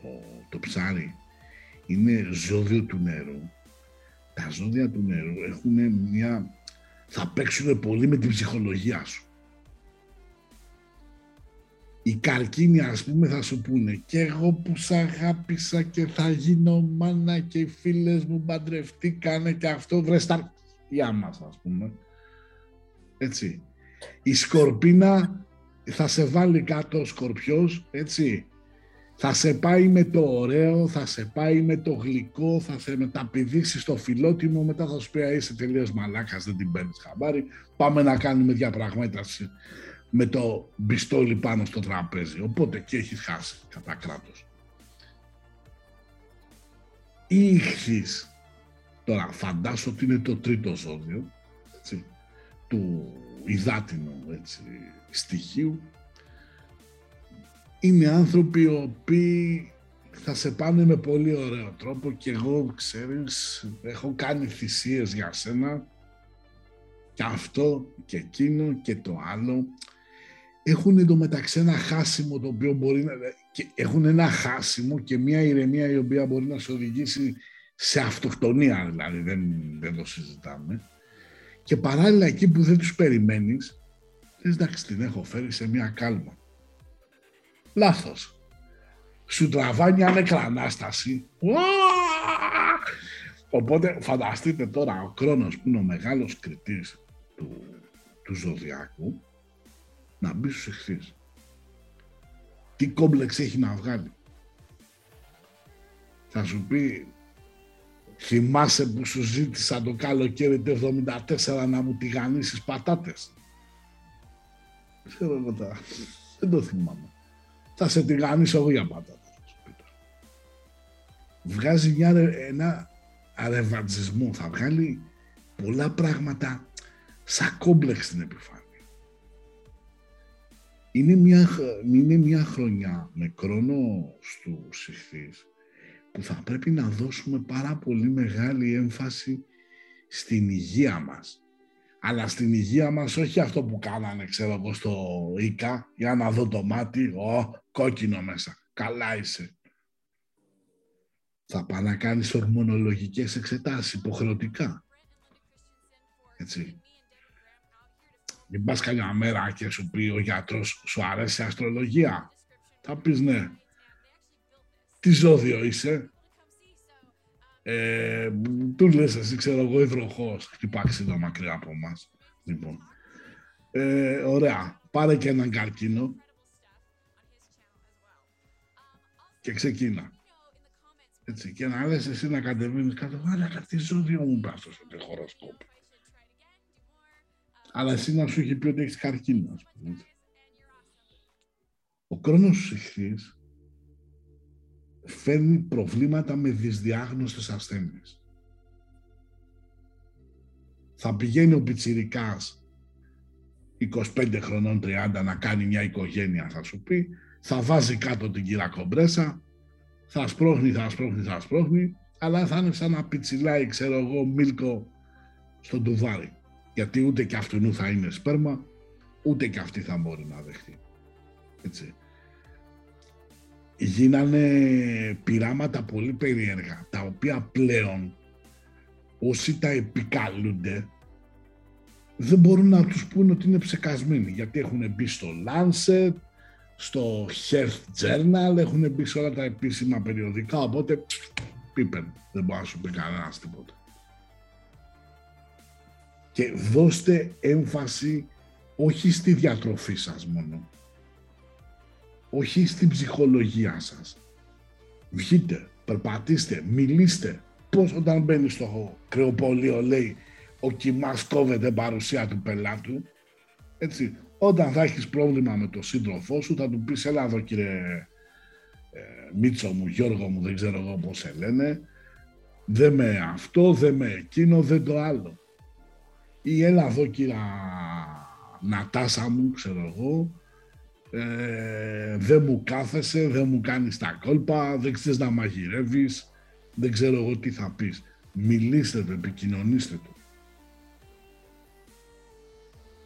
ο, το ψάρι είναι ζώδιο του νερού, τα ζώδια του νερού έχουν μια, θα παίξουν πολύ με την ψυχολογία σου οι καρκίνοι ας πούμε θα σου πούνε και εγώ που σ' αγάπησα και θα γίνω μάνα και οι φίλες μου παντρευτήκανε και αυτό βρε στα για μας ας πούμε. Έτσι. Η σκορπίνα θα σε βάλει κάτω ο σκορπιός, έτσι. Θα σε πάει με το ωραίο, θα σε πάει με το γλυκό, θα σε μεταπηδήσει στο φιλότιμο, μετά θα σου πει είσαι τελείως μαλάκας, δεν την παίρνεις χαμπάρι, πάμε να κάνουμε διαπραγμάτευση με το μπιστόλι πάνω στο τραπέζι. Οπότε και έχεις χάσει κατά κράτος. Η τώρα φαντάσου ότι είναι το τρίτο ζώδιο, έτσι, του υδάτινου έτσι, στοιχείου. Είναι άνθρωποι οι οποίοι θα σε πάνε με πολύ ωραίο τρόπο και εγώ, ξέρεις, έχω κάνει θυσίες για σένα και αυτό και εκείνο και το άλλο έχουν εντωμεταξύ ένα χάσιμο το οποίο μπορεί να... Και έχουν ένα χάσιμο και μια ηρεμία η οποία μπορεί να σε οδηγήσει σε αυτοκτονία δηλαδή, δεν, δεν το συζητάμε. Και παράλληλα εκεί που δεν τους περιμένεις, λες εντάξει την έχω φέρει σε μια κάλμα. Λάθος. Σου τραβάει μια νεκρανάσταση. Οπότε φανταστείτε τώρα ο Κρόνος που είναι ο μεγάλος κριτής του, του Ζωδιάκου να μπει στους εχθείς. Τι κόμπλεξ έχει να βγάλει. Θα σου πει, θυμάσαι που σου ζήτησα το καλοκαίρι το 74 να μου τηγανίσεις πατάτες; Ξέρω εγώ τα... Δεν το θυμάμαι. Θα σε τηγανίσω εγώ για πατάτες. Βγάζει μια, ένα αρεβατζισμό. Θα βγάλει πολλά πράγματα σαν κόμπλεξ στην επιφάνεια. Είναι μια, είναι μια χρονιά με κρόνο στους ηχθείς που θα πρέπει να δώσουμε πάρα πολύ μεγάλη έμφαση στην υγεία μας. Αλλά στην υγεία μας όχι αυτό που κάνανε, ξέρω εγώ, στο ΙΚΑ, για να δω το μάτι, ο, κόκκινο μέσα. Καλά είσαι. Θα πάει να κάνεις ορμονολογικές εξετάσεις υποχρεωτικά. Έτσι. Μην πας καμιά μέρα και σου πει ο γιατρός σου αρέσει η αστρολογία; Θα πεις ναι. Τι ζώδιο είσαι; Ε, του λες εσύ ξέρω εγώ υδροχός. Χτυπά ξύλο μακριά από μας. Λοιπόν. Ε, ωραία. Πάρε και έναν καρκίνο. Και ξεκίνα. Έτσι, και να λες εσύ να κατεβαίνεις κάτω, αλλά τι ζώδιο μου πας στο χωροσκόπο αλλά εσύ να σου έχει πει ότι έχεις καρκίνο, ας πούμε. Ο χρόνος σου εχθείς φέρνει προβλήματα με δυσδιάγνωστες ασθένειες. Θα πηγαίνει ο πιτσιρικάς 25 χρονών 30 να κάνει μια οικογένεια θα σου πει, θα βάζει κάτω την κύρα κομπρέσα, θα σπρώχνει, θα σπρώχνει, θα σπρώχνει, αλλά θα είναι σαν να πιτσιλάει, ξέρω εγώ, μίλκο στον τουβάρι γιατί ούτε και αυτού θα είναι σπέρμα, ούτε και αυτή θα μπορεί να δεχτεί. Έτσι. Γίνανε πειράματα πολύ περίεργα, τα οποία πλέον όσοι τα επικαλούνται δεν μπορούν να τους πούν ότι είναι ψεκασμένοι, γιατί έχουν μπει στο Lancet, στο Health Journal, έχουν μπει σε όλα τα επίσημα περιοδικά, οπότε πίπεν, δεν μπορεί να σου πει κανένας τίποτα. Και δώστε έμφαση όχι στη διατροφή σας μόνο, όχι στην ψυχολογία σας. Βγείτε, περπατήστε, μιλήστε. Πώς όταν μπαίνει στο κρεοπολείο λέει ο κοιμάς κόβεται παρουσία του πελάτου. Έτσι, όταν θα έχεις πρόβλημα με τον σύντροφό σου θα του πεις έλα εδώ κύριε ε, Μίτσο μου, Γιώργο μου, δεν ξέρω εγώ πώς σε λένε. Δεν με αυτό, δεν με εκείνο, δεν το άλλο ή έλα εδώ κύρα Νατάσα μου, ξέρω εγώ, ε, δεν μου κάθεσαι, δεν μου κάνεις τα κόλπα, δεν ξέρεις να μαγειρεύεις, δεν ξέρω εγώ τι θα πεις. Μιλήστε το, επικοινωνήστε το.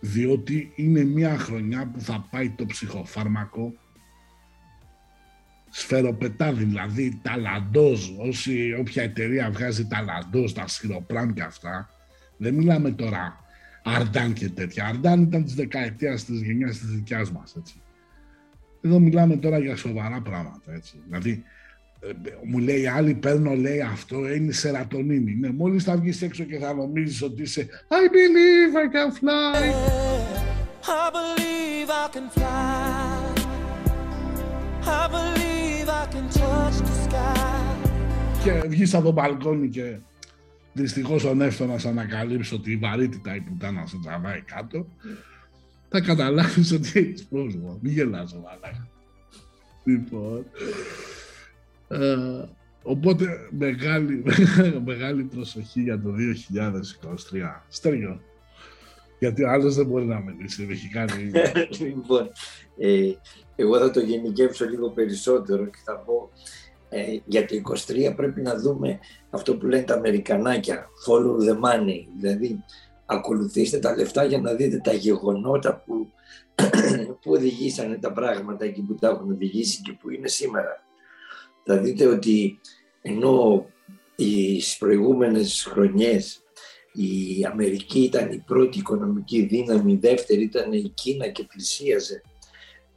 Διότι είναι μια χρονιά που θα πάει το ψυχοφάρμακο σφαιροπετάδι, δηλαδή ταλαντός, όσοι, όποια εταιρεία βγάζει ταλαντός, τα σιροπράμ και αυτά, δεν μιλάμε τώρα Αρντάν και τέτοια. Αρντάν ήταν της δεκαετίας της γενιάς της δικιάς μας. Εδώ μιλάμε τώρα για σοβαρά πράγματα. Έτσι. Δηλαδή, ε, μου λέει άλλη, παίρνω λέει αυτό, είναι σερατονίνη. Ναι, μόλις θα βγεις έξω και θα νομίζεις ότι είσαι I believe I can fly. I believe I can fly. I believe I can touch the sky. Και βγεις από το μπαλκόνι και Δυστυχώς ο να ανακαλύψει ότι η βαρύτητα η πουτάνα σε τραβάει κάτω, θα καταλάβεις ότι έχεις πρόβλημα. Μην γελάς, μαλάκα. Λοιπόν. Ε, οπότε μεγάλη, μεγάλη προσοχή για το 2023. Στέργιο. Γιατί ο άλλος δεν μπορεί να μιλήσει, έχει κάνει... λοιπόν, ε, εγώ θα το γενικεύσω λίγο περισσότερο και θα πω ε, για το 23 πρέπει να δούμε αυτό που λένε τα Αμερικανάκια, follow the money, δηλαδή ακολουθήστε τα λεφτά για να δείτε τα γεγονότα που, που οδηγήσανε τα πράγματα εκεί που τα έχουν οδηγήσει και που είναι σήμερα. Θα δείτε ότι ενώ οι προηγούμενες χρονιές η Αμερική ήταν η πρώτη οικονομική δύναμη, η δεύτερη ήταν η Κίνα και πλησίαζε,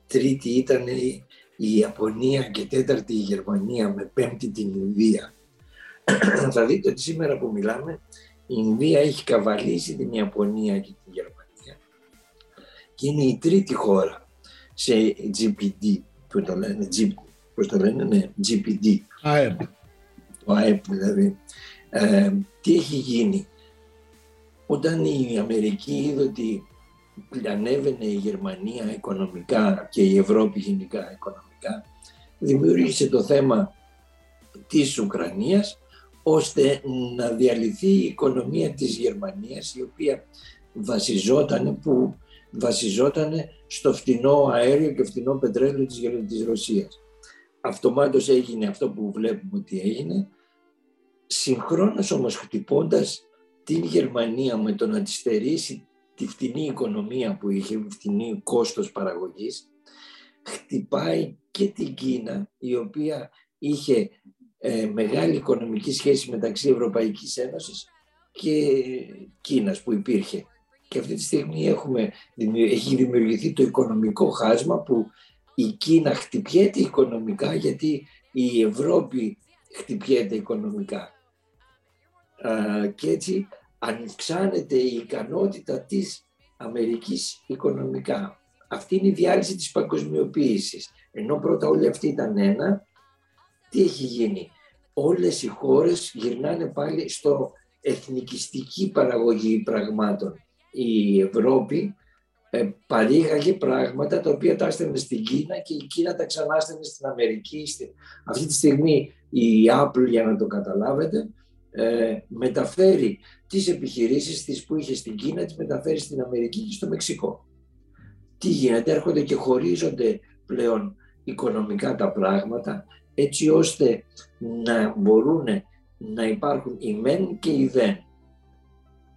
τρίτη ήταν η Ιαπωνία και τέταρτη η Γερμανία με πέμπτη την Ινδία. θα δείτε ότι σήμερα που μιλάμε η Ινδία έχει καβαλήσει την Ιαπωνία και την Γερμανία και είναι η τρίτη χώρα σε GPD, που το λένε, G, πώς το λένε, ναι, GPD. ΑΕΠ. Το ΑΕΠ δηλαδή. Ε, τι έχει γίνει; Όταν η Αμερική είδε ότι ανέβαινε η Γερμανία οικονομικά και η Ευρώπη γενικά οικονομικά δημιούργησε το θέμα της Ουκρανίας ώστε να διαλυθεί η οικονομία της Γερμανίας η οποία βασιζόταν που βασιζόταν στο φτηνό αέριο και φτηνό πετρέλαιο της, της Ρωσίας. Αυτομάτως έγινε αυτό που βλέπουμε ότι έγινε, συγχρόνως όμως χτυπώντας την Γερμανία με το να τη στερήσει τη φτηνή οικονομία που είχε, φτηνή κόστος παραγωγής, χτυπάει και την Κίνα, η οποία είχε ε, μεγάλη οικονομική σχέση μεταξύ Ευρωπαϊκής Ένωσης και Κίνας που υπήρχε. Και αυτή τη στιγμή έχουμε, έχει δημιουργηθεί το οικονομικό χάσμα που η Κίνα χτυπιέται οικονομικά γιατί η Ευρώπη χτυπιέται οικονομικά. και έτσι ανοιξάνεται η ικανότητα της Αμερικής οικονομικά. Αυτή είναι η διάλυση της παγκοσμιοποίησης. Ενώ πρώτα όλοι αυτοί ήταν ένα, τι έχει γίνει; Όλες οι χώρες γυρνάνε πάλι στο εθνικιστική παραγωγή πραγμάτων. Η Ευρώπη ε, παρήγαγε πράγματα τα οποία τα έστελνε στην Κίνα και η Κίνα τα ξανά στην Αμερική. Αυτή τη στιγμή η Apple, για να το καταλάβετε, ε, μεταφέρει τις επιχειρήσεις της που είχε στην Κίνα, τις μεταφέρει στην Αμερική και στο Μεξικό. Τι γίνεται, έρχονται και χωρίζονται πλέον οικονομικά τα πράγματα έτσι ώστε να μπορούν να υπάρχουν οι μεν και οι δεν.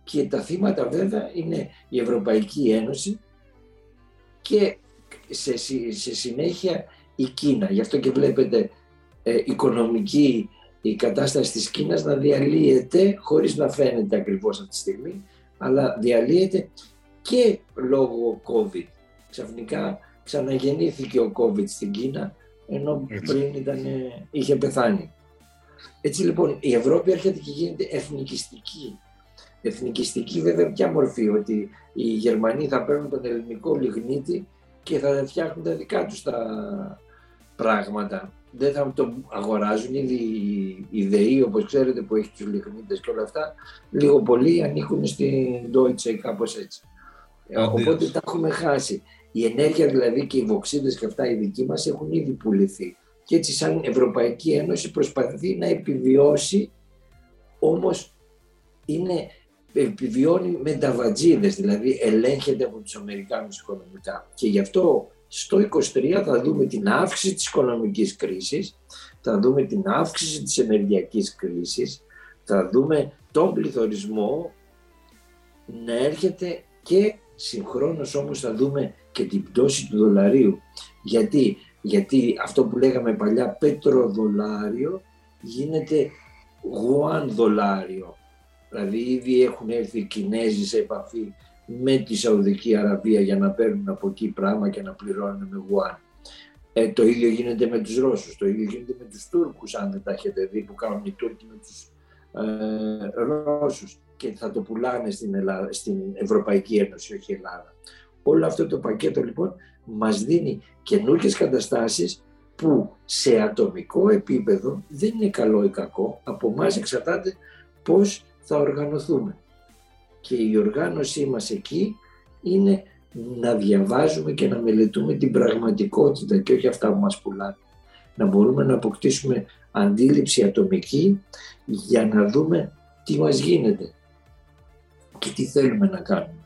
Και τα θύματα βέβαια είναι η Ευρωπαϊκή Ένωση και σε, σε συνέχεια η Κίνα. Γι' αυτό και βλέπετε ε, οικονομική η κατάσταση της Κίνας να διαλύεται χωρίς να φαίνεται ακριβώς αυτή τη στιγμή, αλλά διαλύεται και λόγω COVID. Ξαφνικά ξαναγεννήθηκε ο COVID στην Κίνα, ενώ πριν ήταν, είχε πεθάνει. Έτσι λοιπόν η Ευρώπη έρχεται και γίνεται εθνικιστική. Εθνικιστική βέβαια ποια μορφή, ότι οι Γερμανοί θα παίρνουν τον ελληνικό λιγνίτη και θα φτιάχνουν τα δικά τους τα πράγματα δεν θα το αγοράζουν. Ήδη οι ΔΕΗ, όπως ξέρετε, που έχει τους λιχνίτε και όλα αυτά, λίγο πολύ ανήκουν στην Deutsche, κάπως έτσι. Οπότε τα έχουμε χάσει. Η ενέργεια δηλαδή και οι βοξίδες και αυτά οι δικοί μας έχουν ήδη πουληθεί. Και έτσι, σαν Ευρωπαϊκή Ένωση, προσπαθεί να επιβιώσει, όμως είναι επιβιώνει με ταβατζίδε, δηλαδή ελέγχεται από τους Αμερικάνους οικονομικά. Και γι' αυτό στο 23 θα δούμε την αύξηση της οικονομικής κρίσης, θα δούμε την αύξηση της ενεργειακής κρίσης, θα δούμε τον πληθωρισμό να έρχεται και συγχρόνως όμως θα δούμε και την πτώση του δολαρίου. Γιατί, Γιατί αυτό που λέγαμε παλιά πετροδολάριο γίνεται γουάν δολάριο. Δηλαδή ήδη έχουν έρθει οι Κινέζοι σε επαφή με τη Σαουδική Αραβία για να παίρνουν από εκεί πράγμα και να πληρώνουν με γουάν. Ε, το ίδιο γίνεται με τους Ρώσους, το ίδιο γίνεται με τους Τούρκους, αν δεν τα έχετε δει, που κάνουν οι Τούρκοι με τους ε, Ρώσους και θα το πουλάνε στην, Ελλάδα, στην Ευρωπαϊκή Ένωση, όχι Ελλάδα. Όλο αυτό το πακέτο λοιπόν μας δίνει καινούργιες καταστάσεις που σε ατομικό επίπεδο δεν είναι καλό ή κακό, από εμά εξαρτάται πώς θα οργανωθούμε και η οργάνωσή μας εκεί είναι να διαβάζουμε και να μελετούμε την πραγματικότητα και όχι αυτά που μας πουλάνε. Να μπορούμε να αποκτήσουμε αντίληψη ατομική για να δούμε τι μας γίνεται και τι θέλουμε να κάνουμε.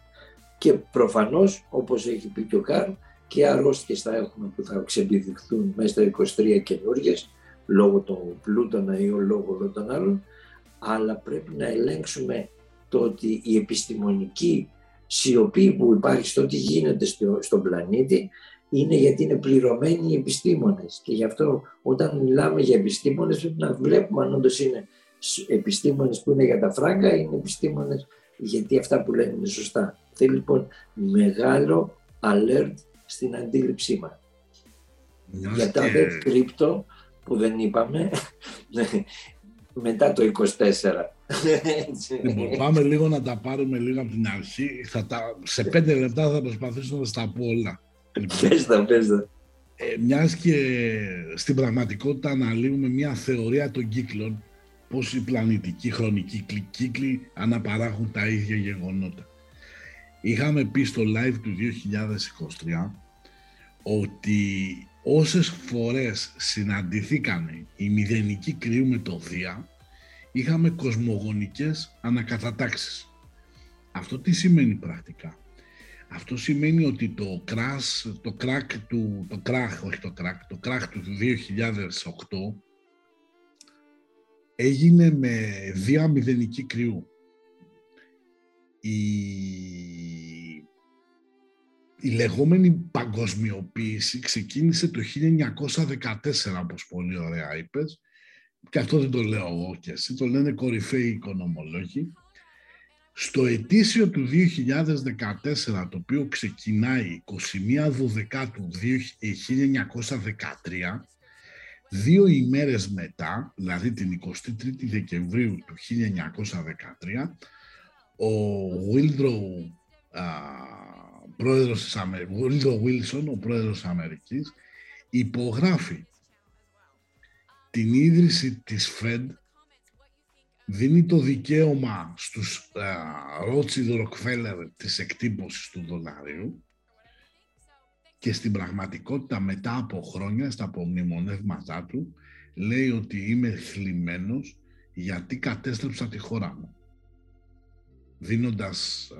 Και προφανώς, όπως έχει πει και ο Κάρl, και αρρώστιες θα έχουμε που θα ξεμπηδηχθούν μέσα στα 23 καινούριε λόγω των πλούτων ή λόγω όλων των άλλων, αλλά πρέπει να ελέγξουμε το ότι η επιστημονική σιωπή που υπάρχει στο τι γίνεται στο, στον πλανήτη είναι γιατί είναι πληρωμένοι οι επιστήμονες και γι' αυτό όταν μιλάμε για επιστήμονες πρέπει να βλέπουμε αν όντως είναι επιστήμονες που είναι για τα φράγκα ή είναι επιστήμονες γιατί αυτά που λένε είναι σωστά. Θέλει λοιπόν μεγάλο alert στην αντίληψή μας. Για τα δε κρύπτο που δεν είπαμε, μετά το 24. Λοιπόν, πάμε λίγο να τα πάρουμε λίγο από την αρχή. Θα τα, σε πέντε λεπτά θα προσπαθήσω να στα πω όλα. Λοιπόν, πες τα, πες τα. Ε, μιας και στην πραγματικότητα αναλύουμε μια θεωρία των κύκλων πώς οι πλανητικοί χρονικοί κύκλοι αναπαράγουν τα ίδια γεγονότα. Είχαμε πει στο live του 2023 ότι όσες φορές συναντηθήκανε οι μηδενικοί κρύου με το Δία, είχαμε κοσμογονικές ανακατατάξεις. Αυτό τι σημαίνει πρακτικά; Αυτό σημαίνει ότι το crash, το crack του, το crack, όχι το crack, το crack του 2008 έγινε με βία μηδενική κρυού. Η, η λεγόμενη παγκοσμιοποίηση ξεκίνησε το 1914, όπως πολύ ωραία είπες, και αυτό δεν το λέω εγώ και εσύ, το λένε κορυφαίοι οικονομολόγοι, στο ετήσιο του 2014, το οποίο ξεκινάει 21 Δεκάτου 1913, δύο ημέρες μετά, δηλαδή την 23η Δεκεμβρίου του 1913, ο Βίλντρο πρόεδρος της Αμερικής, Βίλσον, ο πρόεδρος της Αμερικής, υπογράφει την ίδρυση της ΦΕΔ δίνει το δικαίωμα στους Ρότσιδ Ροκφέλερ της εκτύπωσης του δολάριου και στην πραγματικότητα μετά από χρόνια στα απομνημονεύματά του λέει ότι είμαι θλιμμένος γιατί κατέστρεψα τη χώρα μου δίνοντας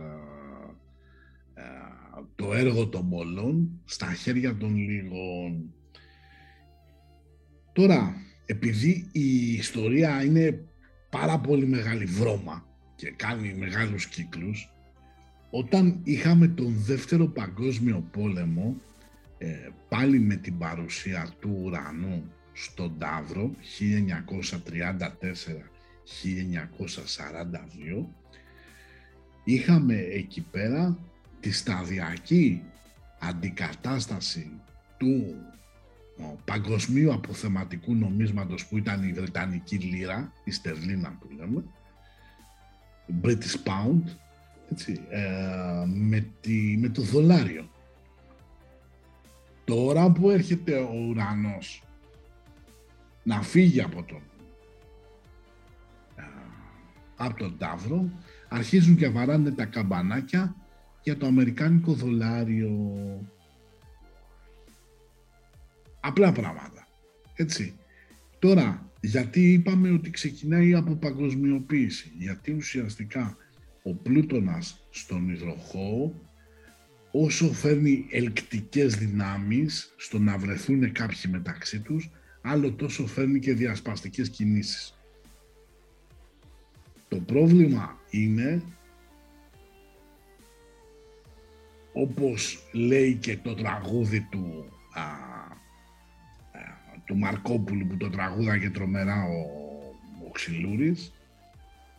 το έργο των πολλών στα χέρια των λίγων. Τώρα, επειδή η ιστορία είναι πάρα πολύ μεγάλη βρώμα και κάνει μεγάλους κύκλους, όταν είχαμε τον δεύτερο παγκόσμιο πόλεμο, ε, πάλι με την παρουσία του ουρανού στον Ταύρο, 1934-1942, είχαμε εκεί πέρα τη σταδιακή αντικατάσταση του παγκοσμίου αποθεματικού νομίσματος που ήταν η Βρετανική Λύρα, η Στερλίνα που λέμε, British Pound, έτσι, ε, με, τη, με το δολάριο. Τώρα που έρχεται ο ουρανός να φύγει από τον, ε, από τον Ταύρο, αρχίζουν και βαράνε τα καμπανάκια για το αμερικάνικο δολάριο. Απλά πράγματα. Έτσι. Τώρα, γιατί είπαμε ότι ξεκινάει από παγκοσμιοποίηση; Γιατί ουσιαστικά ο πλούτονας στον υδροχώο όσο φέρνει ελκτικές δυνάμεις στο να βρεθούν κάποιοι μεταξύ τους, άλλο τόσο φέρνει και διασπαστικές κινήσεις. Το πρόβλημα είναι όπως λέει και το τραγούδι του, α, του Μαρκόπουλου που το τραγούδα και τρομερά ο, ο Ξυλούρης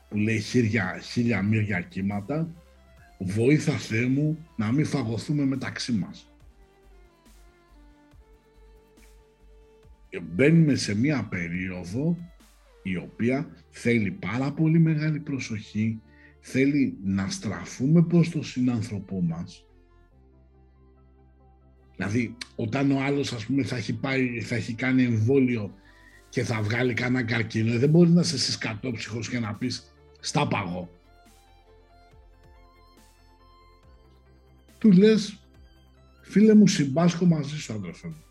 που λέει χίλια, χίλια μύρια κύματα βοήθα Θεέ μου να μην φαγωθούμε μεταξύ μας. Μπαίνουμε σε μία περίοδο η οποία θέλει πάρα πολύ μεγάλη προσοχή, θέλει να στραφούμε προς τον συνάνθρωπό μας Δηλαδή, όταν ο άλλος, ας πούμε, θα έχει, πάει, θα έχει κάνει εμβόλιο και θα βγάλει κανένα καρκίνο, δεν μπορείς να είσαι συσκατόψυχος και να πεις «στα παγώ». Του λες «φίλε μου, συμπάσχω μαζί σου, αδερφέ μου».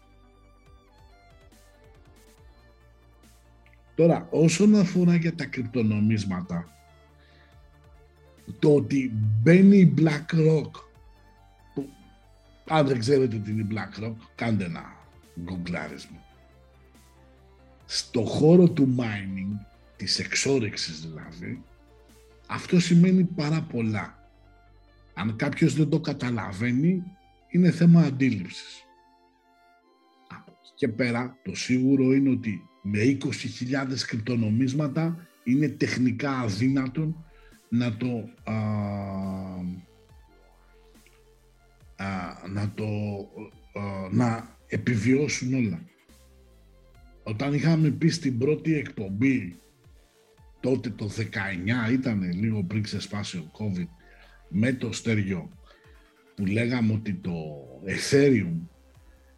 Τώρα, όσον αφορά για τα κρυπτονομίσματα, το ότι μπαίνει η BlackRock αν δεν ξέρετε τι είναι η BlackRock, κάντε ένα γκουγκλάρισμα. Στο χώρο του mining, της εξόρυξης δηλαδή, αυτό σημαίνει πάρα πολλά. Αν κάποιος δεν το καταλαβαίνει, είναι θέμα αντίληψης. και πέρα, το σίγουρο είναι ότι με 20.000 κρυπτονομίσματα είναι τεχνικά αδύνατον να το να το να επιβιώσουν όλα. Όταν είχαμε πει στην πρώτη εκπομπή τότε το 19 ήταν λίγο πριν ξεσπάσει ο COVID με το στέριο που λέγαμε ότι το Ethereum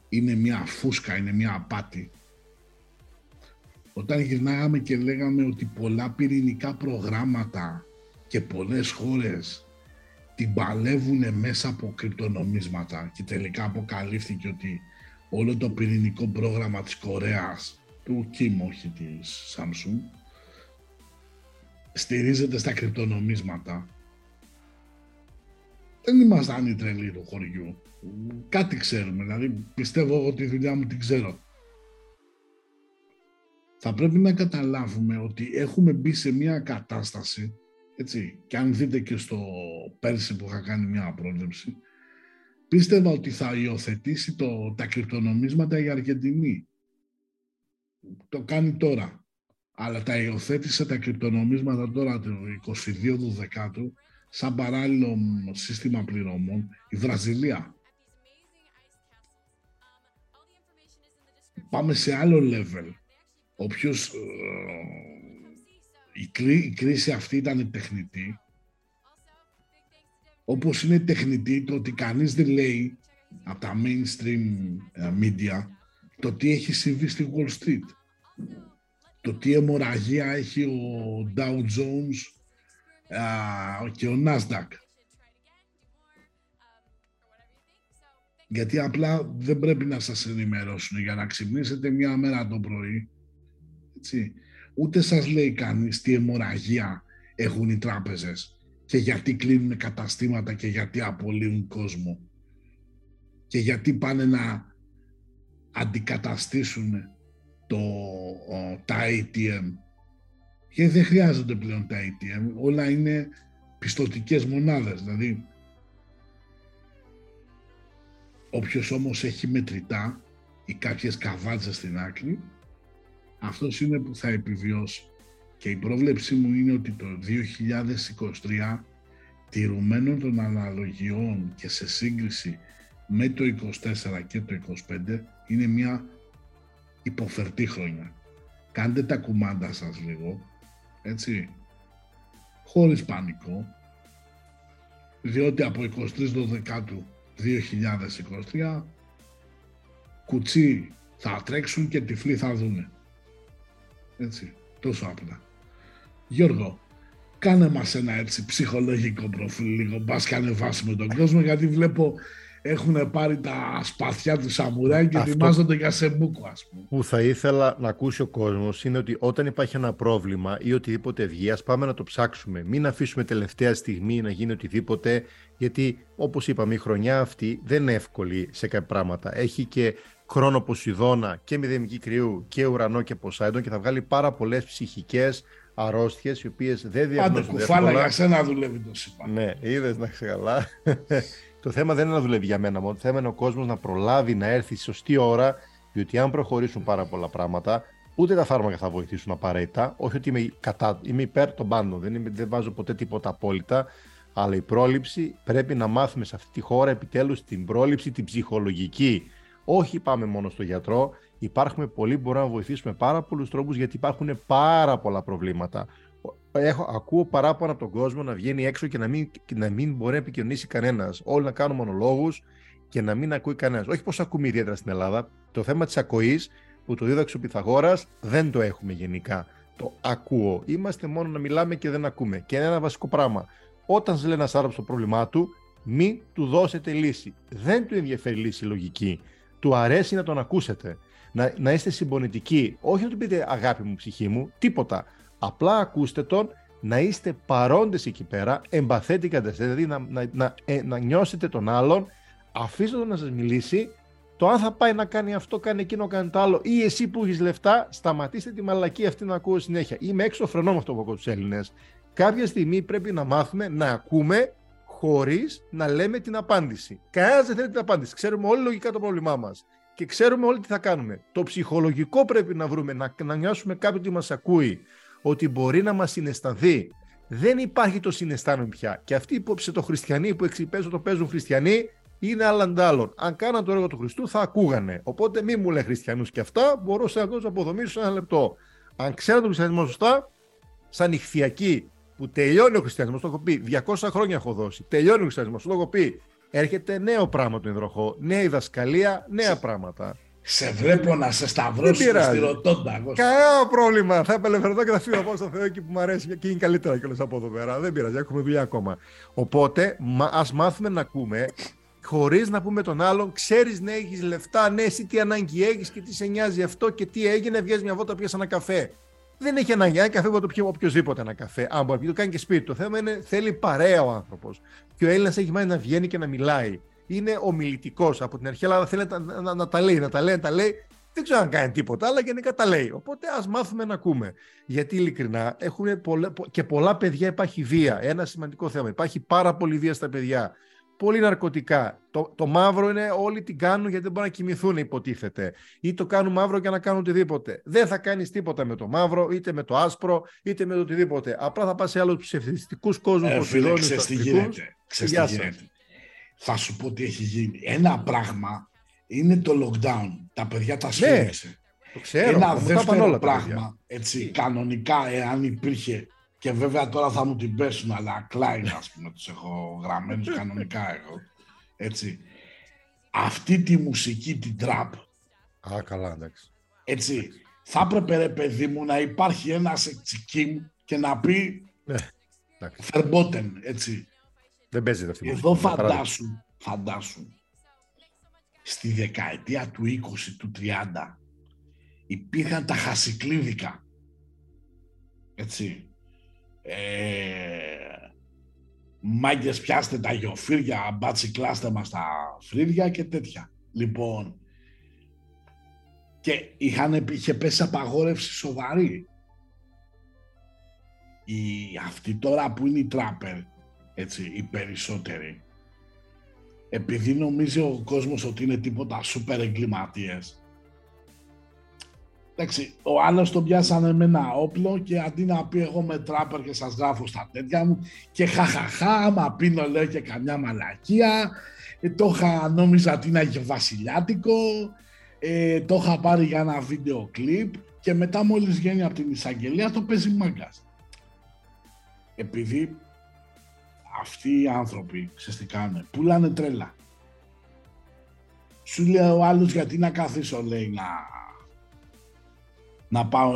είναι μια φούσκα, είναι μια απάτη. Όταν γυρνάγαμε και λέγαμε ότι πολλά πυρηνικά προγράμματα και πολλές χώρες την παλεύουν μέσα από κρυπτονομίσματα και τελικά αποκαλύφθηκε ότι όλο το πυρηνικό πρόγραμμα της Κορέας, του Kim, όχι της Samsung, στηρίζεται στα κρυπτονομίσματα. δεν ήμασταν οι τρελοί του χωριού. Κάτι ξέρουμε, δηλαδή πιστεύω εγώ ότι η δουλειά μου την ξέρω. Θα πρέπει να καταλάβουμε ότι έχουμε μπει σε μια κατάσταση, έτσι, και αν δείτε και στο πέρσι που είχα κάνει μια πρόληψη, πίστευα ότι θα υιοθετήσει το, τα κρυπτονομίσματα η Αργεντινή. Το κάνει τώρα. Αλλά τα υιοθέτησε τα κρυπτονομίσματα τώρα το 22 του δεκάτου σαν παράλληλο σύστημα πληρωμών η Βραζιλία. Πάμε σε άλλο level. Όποιος ε, η, η κρίση αυτή ήταν τεχνητή, όπως είναι τεχνητή το ότι κανείς δεν λέει από τα mainstream ε, media το τι έχει συμβεί στη Wall Street. Το τι αιμορραγία έχει ο Dow Jones και ο Nasdaq. Γιατί απλά δεν πρέπει να σας ενημερώσουν για να ξυπνήσετε μία μέρα το πρωί. Έτσι. Ούτε σας λέει κανείς τι αιμορραγία έχουν οι τράπεζες και γιατί κλείνουν καταστήματα και γιατί απολύουν κόσμο και γιατί πάνε να αντικαταστήσουν το, τα ATM και δεν χρειάζονται πλέον τα ATM, όλα είναι πιστοτικές μονάδες, δηλαδή όποιος όμως έχει μετρητά ή κάποιες καβάτσες στην άκρη, αυτός είναι που θα επιβιώσει. Και η πρόβλεψή μου είναι ότι το 2023 τηρουμένων των αναλογιών και σε σύγκριση με το 24 και το 25 είναι μια υποφερτή χρονιά. Κάντε τα κουμάντα σας λίγο έτσι, χωρίς πανικό, διότι από 23 Δεκάτου 2023 κουτσί θα τρέξουν και τυφλοί θα δούνε. Έτσι, τόσο απλά. Γιώργο, κάνε μας ένα έτσι ψυχολογικό προφίλ λίγο, μπας και ανεβάσουμε τον κόσμο, γιατί βλέπω έχουν πάρει τα σπαθιά του σαμουράι και Αυτό ετοιμάζονται για σεμπούκο, ας πούμε. Που θα ήθελα να ακούσει ο κόσμος είναι ότι όταν υπάρχει ένα πρόβλημα ή οτιδήποτε βγει, ας πάμε να το ψάξουμε. Μην αφήσουμε τελευταία στιγμή να γίνει οτιδήποτε, γιατί όπως είπαμε η χρονιά αυτή δεν είναι εύκολη σε κάποια πράγματα. Έχει και χρόνο Ποσειδώνα και μηδενική κρυού και ουρανό και Ποσάιντον και θα βγάλει πάρα πολλές ψυχικές αρρώστιες οι οποίες δεν διαγνωρίζονται Πάντα κουφάλα για σένα δουλεύει το ΣΥΠΑ. Ναι, είδες να καλά. Το θέμα δεν είναι να δουλεύει για μένα μόνο. Το θέμα είναι ο κόσμος να προλάβει να έρθει στη σωστή ώρα, διότι αν προχωρήσουν πάρα πολλά πράγματα, ούτε τα φάρμακα θα βοηθήσουν απαραίτητα. Όχι ότι είμαι, κατά, είμαι υπέρ των πάντων, δεν, είμαι, δεν βάζω ποτέ τίποτα απόλυτα. Αλλά η πρόληψη πρέπει να μάθουμε σε αυτή τη χώρα επιτέλους την πρόληψη, την ψυχολογική. Όχι πάμε μόνο στο γιατρό. Υπάρχουν πολλοί που μπορούμε να βοηθήσουμε πάρα πολλούς τρόπους γιατί υπάρχουν πάρα πολλά προβλήματα έχω, ακούω παράπονα από τον κόσμο να βγαίνει έξω και να μην, να μην μπορεί να επικοινωνήσει κανένας. Όλοι να κάνουν μονολόγους και να μην ακούει κανένας. Όχι πως ακούμε ιδιαίτερα στην Ελλάδα. Το θέμα της ακοής που το δίδαξε ο Πυθαγόρας δεν το έχουμε γενικά. Το ακούω. Είμαστε μόνο να μιλάμε και δεν ακούμε. Και είναι ένα βασικό πράγμα. Όταν σα λέει ένας άνθρωπος το πρόβλημά του, μην του δώσετε λύση. Δεν του ενδιαφέρει λύση λογική. Του αρέσει να τον ακούσετε. Να, να είστε συμπονητικοί. Όχι να του πείτε αγάπη μου, ψυχή μου, τίποτα. Απλά ακούστε τον να είστε παρόντες εκεί πέρα, εμπαθέτικα δηλαδή να, να, να, ε, να νιώσετε τον άλλον, αφήστε τον να σας μιλήσει, το αν θα πάει να κάνει αυτό, κάνει εκείνο, κάνει το άλλο, ή εσύ που έχεις λεφτά, σταματήστε τη μαλακή αυτή να ακούω συνέχεια. Είμαι έξω φρενό με αυτό που ακούω τους Έλληνες. Κάποια στιγμή πρέπει να μάθουμε να ακούμε χωρίς να λέμε την απάντηση. Κανένας δεν θέλει την απάντηση. Ξέρουμε όλοι λογικά το πρόβλημά μας και ξέρουμε όλοι τι θα κάνουμε. Το ψυχολογικό πρέπει να βρούμε, να, να νιώσουμε κάποιον που μας ακούει, ότι μπορεί να μας συναισθανθεί. Δεν υπάρχει το συναισθάνομαι πια. Και αυτοί που το χριστιανοί που εξυπέζουν το παίζουν χριστιανοί είναι άλλαν Αν κάναν το έργο του Χριστού θα ακούγανε. Οπότε μη μου λέει χριστιανούς και αυτά, μπορώ σε να το αποδομήσω σε ένα λεπτό. Αν ξέρετε τον χριστιανισμό σωστά, σαν ηχθιακή που τελειώνει ο χριστιανισμός, το έχω πει, 200 χρόνια έχω δώσει. Τελειώνει ο χριστιανισμός, το έχω πει. Έρχεται νέο πράγμα του υδροχό, νέα διδασκαλία, νέα πράγματα. Σε βλέπω να σε σταυρώσεις στη ρωτώντα. Κανένα πρόβλημα. Θα απελευθερωθώ και θα φύγω από στο Θεό εκεί που μου αρέσει και είναι καλύτερα κιόλας από εδώ πέρα. Δεν πειράζει, έχουμε δουλειά ακόμα. Οπότε ας μάθουμε να ακούμε χωρίς να πούμε τον άλλον, ξέρεις ναι, έχεις λεφτά, ναι, εσύ τι ανάγκη έχεις και τι σε νοιάζει αυτό και τι έγινε, βγαίνει μια βότα, πιάσει ένα καφέ. Δεν έχει ανάγκη. Ένα καφέ μπορεί να το πιει οποιοδήποτε ένα καφέ. Αν μπορεί να το κάνει και σπίτι. Το θέμα είναι θέλει παρέα ο άνθρωπος. Και ο Έλληνας έχει μάθει να βγαίνει και να μιλάει. Είναι ομιλητικός από την αρχή, αλλά θέλει να, να, να, να τα λέει, να τα λέει, να τα λέει. Δεν ξέρω αν κάνει τίποτα, αλλά γενικά τα λέει. Οπότε ας μάθουμε να ακούμε. Γιατί ειλικρινά έχουν πολλά, και πολλά παιδιά υπάρχει βία. Ένα σημαντικό θέμα. Υπάρχει πάρα πολύ βία στα παιδιά. Πολύ ναρκωτικά. Το, το μαύρο είναι όλοι την κάνουν γιατί δεν μπορούν να κοιμηθούν, υποτίθεται. Ή το κάνουν μαύρο για να κάνουν οτιδήποτε. Δεν θα κάνεις τίποτα με το μαύρο, είτε με το άσπρο, είτε με το οτιδήποτε. Απλά θα πας σε άλλους ψευδιστικού κόσμους. Ε, φίλε, ξέρεις τι γίνεται. Ξέρεις τι γίνεται. Θα σου πω τι έχει γίνει. Ένα πράγμα είναι το lockdown. Τα παιδιά τα σφίριξε. το ξέρω. Ένα μου τα είπαν δεύτερο όλα τα πράγμα, παιδιά. έτσι, κανονικά, εάν υπήρχε, και βέβαια τώρα θα μου την πέσουν, αλλά Klein, ας πούμε, τους έχω γραμμένους κανονικά εγώ, έτσι. Αυτή τη μουσική, την trap, Α, καλά, εντάξει. έτσι, θα έπρεπε, ρε παιδί μου, να υπάρχει ένας εξικίμ και να πει Ναι, εντάξει. Verboten, έτσι. Δεν παίζεται αυτή η Εδώ μουσική, είναι παράδειγμα. φαντάσου, φαντάσου, στη δεκαετία του 20, του 30, υπήρχαν τα χασικλίδικα. Έτσι. Ε, μάγκες πιάστε τα γιοφύρια, μπάτσι κλάστε μας τα φρύδια και τέτοια. Λοιπόν, και είχαν, είχε πέσει απαγόρευση σοβαρή. Οι, αυτοί τώρα που είναι οι τράπερ, έτσι, οι περισσότεροι, επειδή νομίζει ο κόσμος ότι είναι τίποτα σούπερ εγκληματίες, Εντάξει, ο άλλος τον πιάσανε με ένα όπλο και αντί να πει εγώ με τράπερ και σας γράφω στα τέτοια μου και χαχαχά, άμα πίνω λέω και καμιά μαλακία, ε, το είχα, νόμιζα ότι είναι και βασιλιάτικο, ε, το είχα πάρει για ένα βίντεο κλιπ και μετά μόλις βγαίνει από την εισαγγελία το παίζει μάγκας. Επειδή αυτοί οι άνθρωποι, ξέρεις τι κάνουν, πουλάνε τρέλα. Σου λέει ο άλλος γιατί να καθίσω, λέει, να, να πάω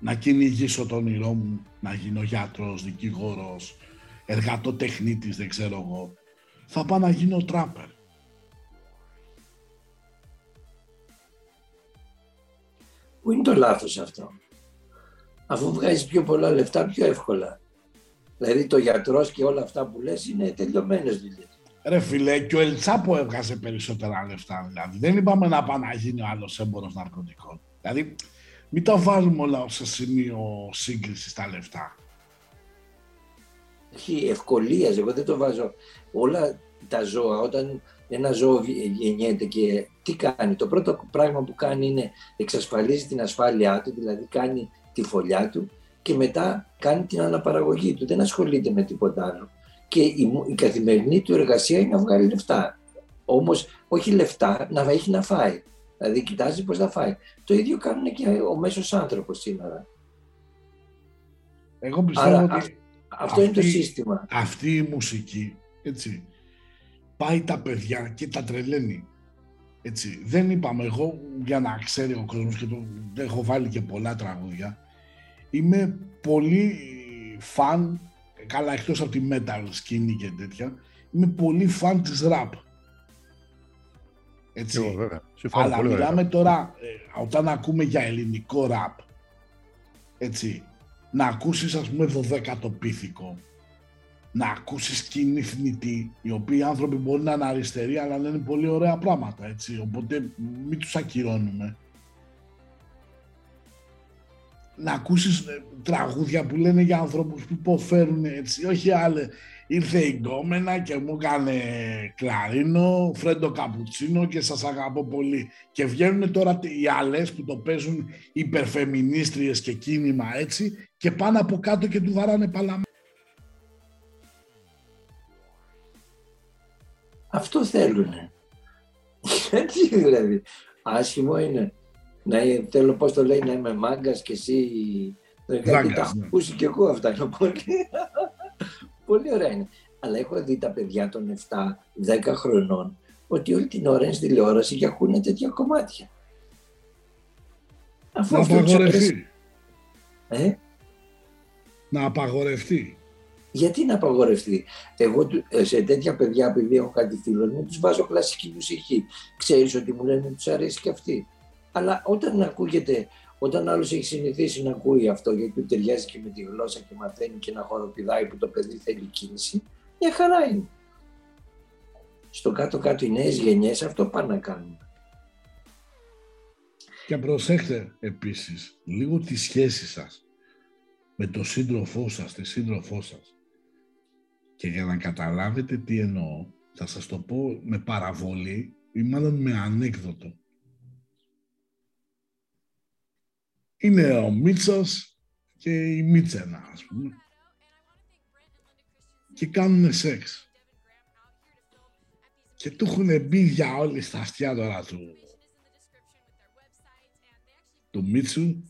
να κυνηγήσω τον όνειρό μου, να γίνω γιατρός, δικηγόρος, εργατοτεχνίτης, δεν ξέρω εγώ. Θα πάω να γίνω τράπερ. Πού είναι το λάθος αυτό; Αφού βγάζεις πιο πολλά λεφτά πιο εύκολα. Δηλαδή το γιατρός και όλα αυτά που λες είναι τελειωμένες δουλειές. Ρε φίλε, και ο Ελτσάπο έβγαζε περισσότερα λεφτά. Δηλαδή, δεν είπαμε να πάει να γίνει ο άλλος έμπορος ναρκωτικών. Δηλαδή, μην τα βάλουμε όλα σε σημείο σύγκρισης τα λεφτά. Έχει ευκολία, εγώ δεν το βάζω. Όλα τα ζώα, όταν ένα ζώο βγει- γεννιέται και τι κάνει, το πρώτο πράγμα που κάνει είναι εξασφαλίζει την ασφάλειά του, δηλαδή κάνει τη φωλιά του και μετά κάνει την αναπαραγωγή του. Δεν ασχολείται με τίποτα άλλο. Και η, μου- η καθημερινή του εργασία είναι να βγάλει λεφτά. Όμως όχι λεφτά, να έχει να φάει. Δηλαδή κοιτάζει πώς θα φάει. Το ίδιο κάνουν και ο μέσος άνθρωπος σήμερα. Εγώ πιστεύω Άρα, ότι αυ- αυτό είναι το αυτή- σύστημα. Αυτή η μουσική, έτσι, πάει τα παιδιά και τα τρελαίνει. Έτσι, δεν είπαμε εγώ για να ξέρει ο κόσμος και το έχω βάλει και πολλά τραγούδια. Είμαι πολύ φαν, καλά εκτός από τη metal σκηνή και τέτοια, είμαι πολύ φαν της rap. Έτσι. Εγώ, βέβαια. Συμφωνώ Αλλά πολύ ωραία. μιλάμε τώρα, ε, όταν ακούμε για ελληνικό ραπ, έτσι, να ακούσεις ας πούμε 12ο πίθηκο, να ακούσεις σκηνή θνητή, οι οποίοι άνθρωποι μπορεί να είναι αριστεροί, αλλά λένε πολύ ωραία πράγματα, έτσι, οπότε μην τους ακυρώνουμε. Να ακούσεις ε, τραγούδια που λένε για ανθρώπους που υποφέρουν έτσι, όχι άλλε. Ήρθε η γκόμενα και μου έκανε κλαρίνο, φρέντο καπουτσίνο και σας αγαπώ πολύ. Και βγαίνουν τώρα οι άλλες που το παίζουν υπερφεμινίστριες και κίνημα έτσι και πάνε από κάτω και του βαράνε παλαμά. Αυτό θέλουνε. Έτσι δηλαδή. Άσχημο είναι. Να ε, θέλω πώς το λέει να είμαι μάγκας και εσύ... Γιατί Μάγκας, τα έχω ναι. ακούσει και εγώ αυτά. Είναι πολύ... πολύ ωραία είναι. Αλλά έχω δει τα παιδιά των 7-10 χρονών ότι όλη την ώρα είναι στη τηλεόραση και ακούνε τέτοια κομμάτια. Αφού Να αυτό τους αρέσει. απαγορευτεί. Ε; Να απαγορευτεί. Γιατί να απαγορευτεί; Εγώ του- ε, σε τέτοια παιδιά, επειδή έχω κάτι φίλο μου, τους βάζω κλασική μουσική. Ξέρεις ότι μου λένε ότι τους αρέσει και αυτή. Αλλά όταν ακούγεται Όταν άλλος έχει συνηθίσει να ακούει αυτό, γιατί του ταιριάζει και με τη γλώσσα και μαθαίνει και να χοροπηδάει που το παιδί θέλει κίνηση, μια χαρά είναι. Στο κάτω-κάτω οι νέες γενιές αυτό πάνε να κάνουν. Και προσέχτε επίσης λίγο τη σχέση σας με το σύντροφό σας, τη σύντροφό σας. Και για να καταλάβετε τι εννοώ, θα σας το πω με παραβολή ή μάλλον με ανέκδοτο. Είναι ο Μίτσος και η Μίτσενα, ας πούμε. Και κάνουν σεξ. Και του έχουν μπει για όλοι στα αυτιά τώρα του, του Μίτσου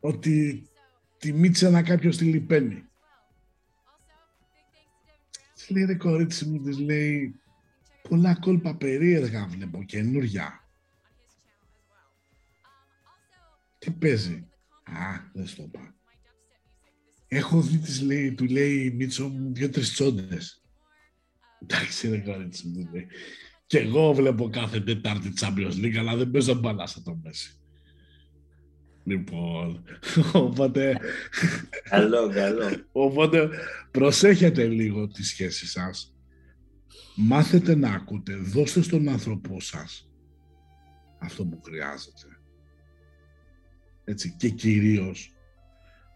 ότι τη Μίτσενα κάποιος τη λυπαίνει. Της λέει ρε κορίτσι μου, της λέει πολλά κόλπα περίεργα βλέπω, καινούρια. Τι παίζει; Α, δεν στο είπα. Έχω δει, της λέει, του λέει Μίτσο μου δύο-τρεις τσόντες. Εντάξει ρε κορίτσι μου, λέει. Και εγώ βλέπω κάθε Τετάρτη Champions League, αλλά δεν παίζω μπαλά στο το μέση. Λοιπόν, οπότε... Καλό, καλό. Οπότε προσέχετε λίγο τη σχέση σας. Μάθετε να ακούτε. Δώστε στον άνθρωπό σας αυτό που χρειάζεται. Έτσι. Και κυρίως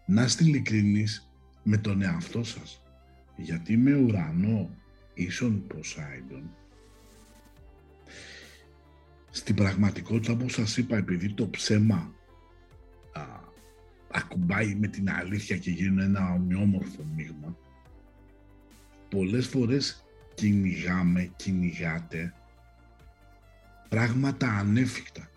να είστε ειλικρινείς με τον εαυτό σας. Γιατί με ουρανό ίσον Ποσάιντον στην πραγματικότητα όπως σας είπα επειδή το ψέμα α, ακουμπάει με την αλήθεια και γίνει ένα ομοιόμορφο μείγμα πολλές φορές κυνηγάμε, κυνηγάτε πράγματα ανέφικτα.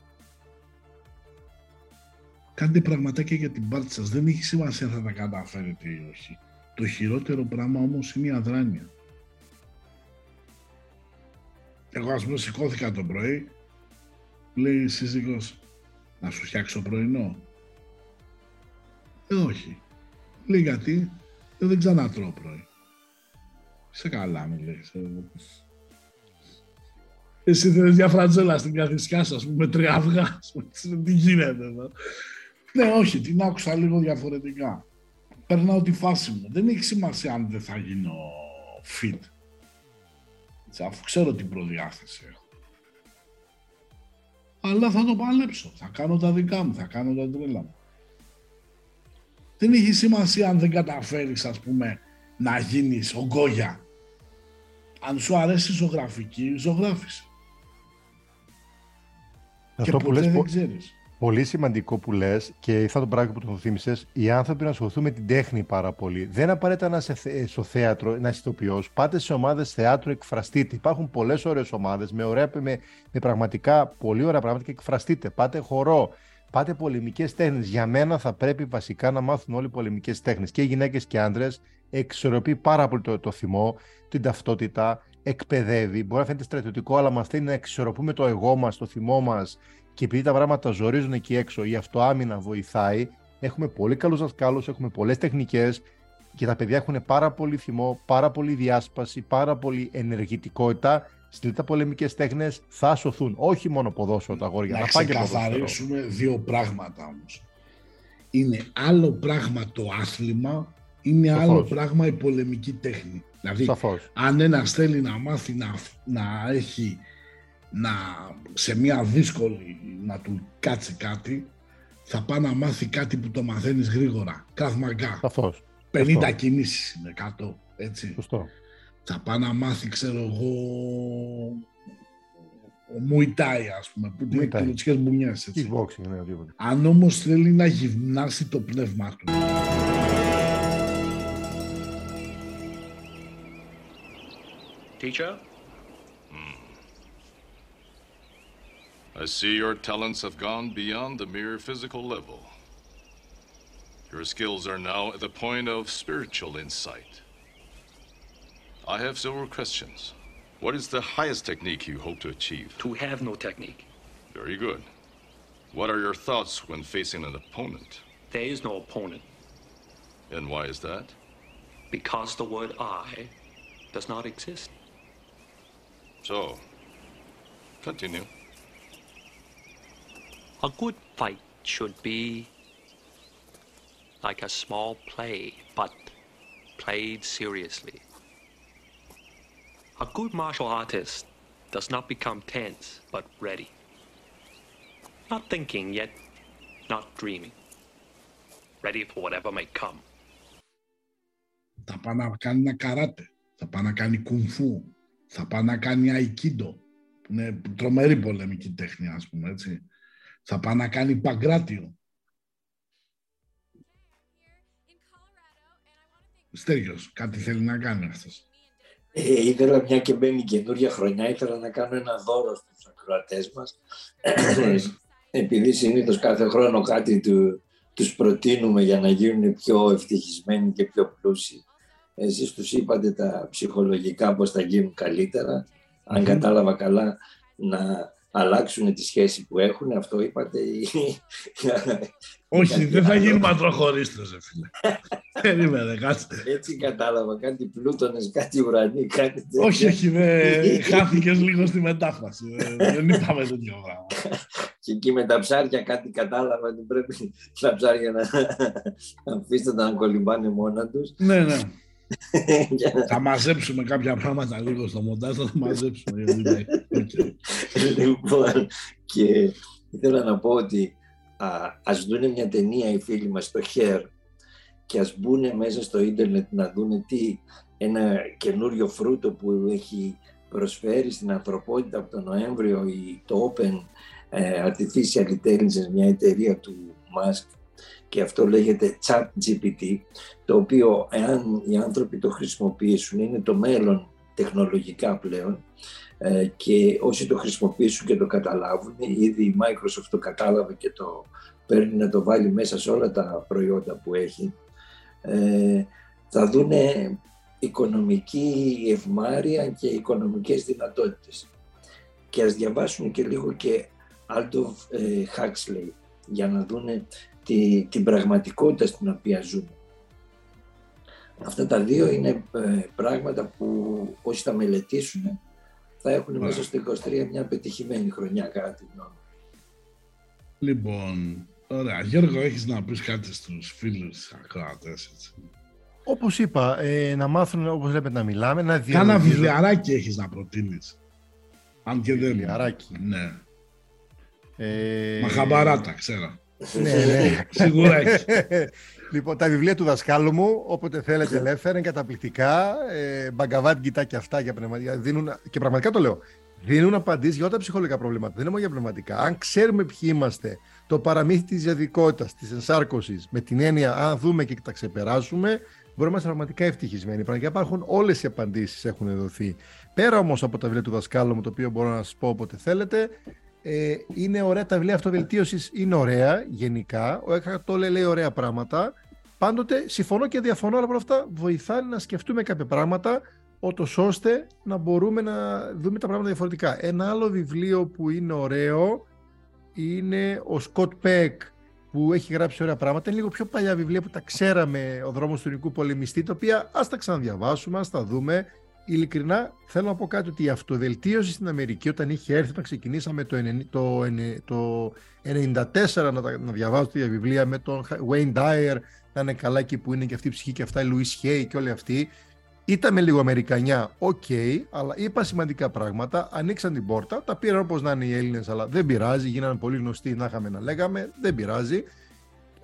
Κάντε πραγματάκια για την πάρτι σας. Δεν έχει σημασία αν θα τα καταφέρετε ή όχι. Το χειρότερο πράγμα όμως είναι η αδράνεια. Εγώ ας πούμε σηκώθηκα το πρωί, λέει η σύζυγος, να σου φτιάξω πρωινό. Ε, όχι. Λέει γιατί, ε, δεν ξανατρώω πρωί. Σε καλά μου λέει. Εσύ θέλεις μια φραντζέλα στην καθησιά σου, ας πούμε, τρία αυγά. ας πούμε, Τι γίνεται εδώ. Ναι, όχι, την άκουσα λίγο διαφορετικά. Περνάω τη φάση μου. Δεν έχει σημασία αν δεν θα γίνω fit. Έτσι, αφού ξέρω την προδιάθεση έχω. Αλλά θα το παλέψω. Θα κάνω τα δικά μου, θα κάνω τα τρέλα μου. Δεν έχει σημασία αν δεν καταφέρεις, ας πούμε, να γίνεις ο Γκόγια. Αν σου αρέσει η ζωγραφική, ζωγράφησε. Και Αυτό που ποτέ λες, δεν πο- ξέρεις. Πολύ σημαντικό που λες και ήρθα το πράγμα που το θύμισες. Οι άνθρωποι να ασχοληθούν με την τέχνη πάρα πολύ. Δεν απαραίτητα να είσαι θε- στο θέατρο, να είσαι ηθοποιός. Πάτε σε ομάδες θεάτρου, εκφραστείτε. Υπάρχουν πολλές ωραίες ομάδες με, ωραία, με, με πραγματικά πολύ ωραία πράγματα και εκφραστείτε. Πάτε χορό. Πάτε πολεμικές τέχνες. Για μένα θα πρέπει βασικά να μάθουν όλοι πολεμικές τέχνες. Και γυναίκες και άντρες. Εξορροπεί πάρα πολύ το, το θυμό, την ταυτότητα, εκπαιδεύει. Μπορεί να φαίνεται στρατιωτικό, αλλά μας θέλει να εξορροπούμε το εγώ μας, το θυμό μας. Και επειδή τα πράγματα ζορίζουν εκεί έξω, η αυτοάμυνα βοηθάει. Έχουμε πολύ καλούς δασκάλους, έχουμε πολλές τεχνικές και τα παιδιά έχουν πάρα πολύ θυμό, πάρα πολύ διάσπαση, πάρα πολύ ενεργητικότητα. Στι τα πολεμικές τέχνες θα σωθούν. Όχι μόνο ποδόσφαιρο τα αγόρια, να να πάνε και ποδόσφαιρο. ξεκαθαρίσουμε δύο πράγματα όμως. Είναι άλλο πράγμα το άθλημα, είναι Σαφώς. άλλο πράγμα η πολεμική τέχνη. Δηλαδή, Σαφώς. αν ένας θέλει να μάθει να, να έχει να, σε μια δύσκολη να του κάτσει κάτι, θα πάει να μάθει κάτι που το μαθαίνεις γρήγορα. Κραυμαγκά. Σαφώς. 50 Σωστό. κινήσεις είναι 100, έτσι. Σωστό. Θα πάει να μάθει, ξέρω εγώ, ο Μουιτάι, ας πούμε, που είναι Muay Thai. κλωτσικές μπουνιές, έτσι. Kickboxing, ναι, οτιδήποτε. Αν όμως θέλει να γυμνάσει το πνεύμα του, Teacher? I see your talents have gone beyond the mere physical level. Your skills are now at the point of spiritual insight. I have several questions. What is the highest technique you hope to achieve? To have no technique. Very good. What are your thoughts when facing an opponent? There is no opponent And why is that? because the word I does not exist. So, continue. A good fight should be like a small play, but played seriously. A good martial artist does not become tense, but ready. Not thinking, yet not dreaming. Ready for whatever may come. Θα πάει να κάνει ένα καράτε, θα πάει να κάνει κουνφού, θα πάει να κάνει αϊκίντο, που είναι τρομερή πολεμική τέχνη, ας πούμε, έτσι. Θα πάει να κάνει παγκράτιο. Στέργιος, κάτι θέλει να κάνει αυτός. Ε, ήθελα μια και μπαίνει καινούργια χρονιά, ήθελα να κάνω ένα δώρο στους ακροατές μας. Επειδή συνήθως κάθε χρόνο κάτι του, τους προτείνουμε για να γίνουν πιο ευτυχισμένοι και πιο πλούσιοι. Εσείς τους είπατε τα ψυχολογικά πώς θα γίνουν καλύτερα. Αν κατάλαβα καλά, να αλλάξουν τη σχέση που έχουν, αυτό είπατε. ή- Όχι, δεν θα γίνει ματροχωρίστρες, ρε φίλε. Περίμενε, κάτσε. Έτσι κατάλαβα, κάτι πλούτονες, κάτι ουρανοί, κάτι τέτοιο. Όχι, όχι, δεν χάθηκες λίγο στη μετάφραση. Δεν- Δεν είπαμε τέτοιο πράγμα. Και εκεί με τα ψάρια κάτι κατάλαβα ότι πρέπει τα ψάρια να να αφήσετε τα να κολυμπάνε μόνα τους. Ναι, ναι. Για να- Θα μαζέψουμε κάποια πράγματα λίγο στο μοντάζ, θα τα μαζέψουμε. γιατί είναι- οκ. λοιπόν, και ήθελα να πω ότι α, ας δούνε μια ταινία οι φίλοι μας στο Her και ας μπουν μέσα στο ίντερνετ να δούνε τι ένα καινούριο φρούτο που έχει προσφέρει στην ανθρωπότητα από τον Νοέμβριο η, το Open ε, Artificial Intelligence, μια εταιρεία του Musk και αυτό λέγεται Chat GPT, το οποίο εάν οι άνθρωποι το χρησιμοποιήσουν είναι το μέλλον τεχνολογικά πλέον ε, και όσοι το χρησιμοποιήσουν και το καταλάβουν, ήδη η Microsoft το κατάλαβε και το παίρνει να το βάλει μέσα σε όλα τα προϊόντα που έχει, ε, θα δούνε οικονομική ευμάρεια και οικονομικές δυνατότητες. Και ας διαβάσουν και λίγο και Aldous ε, Huxley για να δούνε τη, την πραγματικότητα στην οποία ζούμε. Αυτά τα δύο είναι ε, πράγματα που όσοι τα μελετήσουν θα έχουν μέσα στο 23 μια πετυχημένη χρονιά κατά τη γνώμη μου. Λοιπόν, ωραία. Γιώργο, έχεις να πεις κάτι στους φίλους ακροατές, έτσι. Όπως είπα, ε, να μάθουν όπως λέτε να μιλάμε, να Κάνα διαλογίζουν. βιβλιαράκι έχεις να προτείνεις. Αν και δεν... Βιβλιαράκι. Ναι. Ε, Μαχαμπαράτα, ξέρω. Ναι, ναι. Σίγουρα έχει. Λοιπόν, τα βιβλία του δασκάλου μου, όποτε θέλετε ελεύθερα, είναι καταπληκτικά. Ε, Μπαγκαβάτ γκιτά και αυτά για πνευματικά. Δίνουν, και πραγματικά το λέω. Δίνουν απαντήσεις για όλα τα ψυχολογικά προβλήματα. Δεν είναι μόνο για πνευματικά. Αν ξέρουμε ποιοι είμαστε, το παραμύθι της διαδικότητα, της ενσάρκωσης, με την έννοια αν δούμε και τα ξεπεράσουμε, μπορούμε να είμαστε πραγματικά ευτυχισμένοι. Πραγματικά υπάρχουν όλες οι απαντήσεις έχουν δοθεί. Πέρα όμως από τα βιβλία του δασκάλου μου, το οποίο μπορώ να σας πω όποτε θέλετε, ε, είναι ωραία, τα βιβλία αυτοβελτίωσης είναι ωραία γενικά. Ο Έκχαρτ Τόλε λέει ωραία πράγματα. Πάντοτε συμφωνώ και διαφωνώ, αλλά όλα αυτά βοηθάνε να σκεφτούμε κάποια πράγματα, ότω ώστε να μπορούμε να δούμε τα πράγματα διαφορετικά. Ένα άλλο βιβλίο που είναι ωραίο είναι ο Σκοτ Πέκ που έχει γράψει ωραία πράγματα. Είναι λίγο πιο παλιά βιβλία που τα ξέραμε, Ο δρόμος του ελληνικού πολεμιστή, τα οποία ας τα ξαναδιαβάσουμε, ας τα δούμε. Ειλικρινά θέλω να πω κάτι ότι η αυτοβελτίωση στην Αμερική όταν είχε έρθει, όταν ξεκινήσαμε το, 90 το, 90 το 94 να, τα- να διαβάζω τέτοια βιβλία με τον Wayne Dyer, να είναι καλά εκεί που είναι και αυτή η ψυχή και αυτά, η Louise Hay και όλοι αυτοί. Ήταν με λίγο Αμερικανιά, οκ, αλλά είπα σημαντικά πράγματα. Ανοίξαν την πόρτα, τα πήραν όπως να είναι οι Έλληνες, αλλά δεν πειράζει. Γίνανε πολύ γνωστοί, να είχαμε να λέγαμε, δεν πειράζει.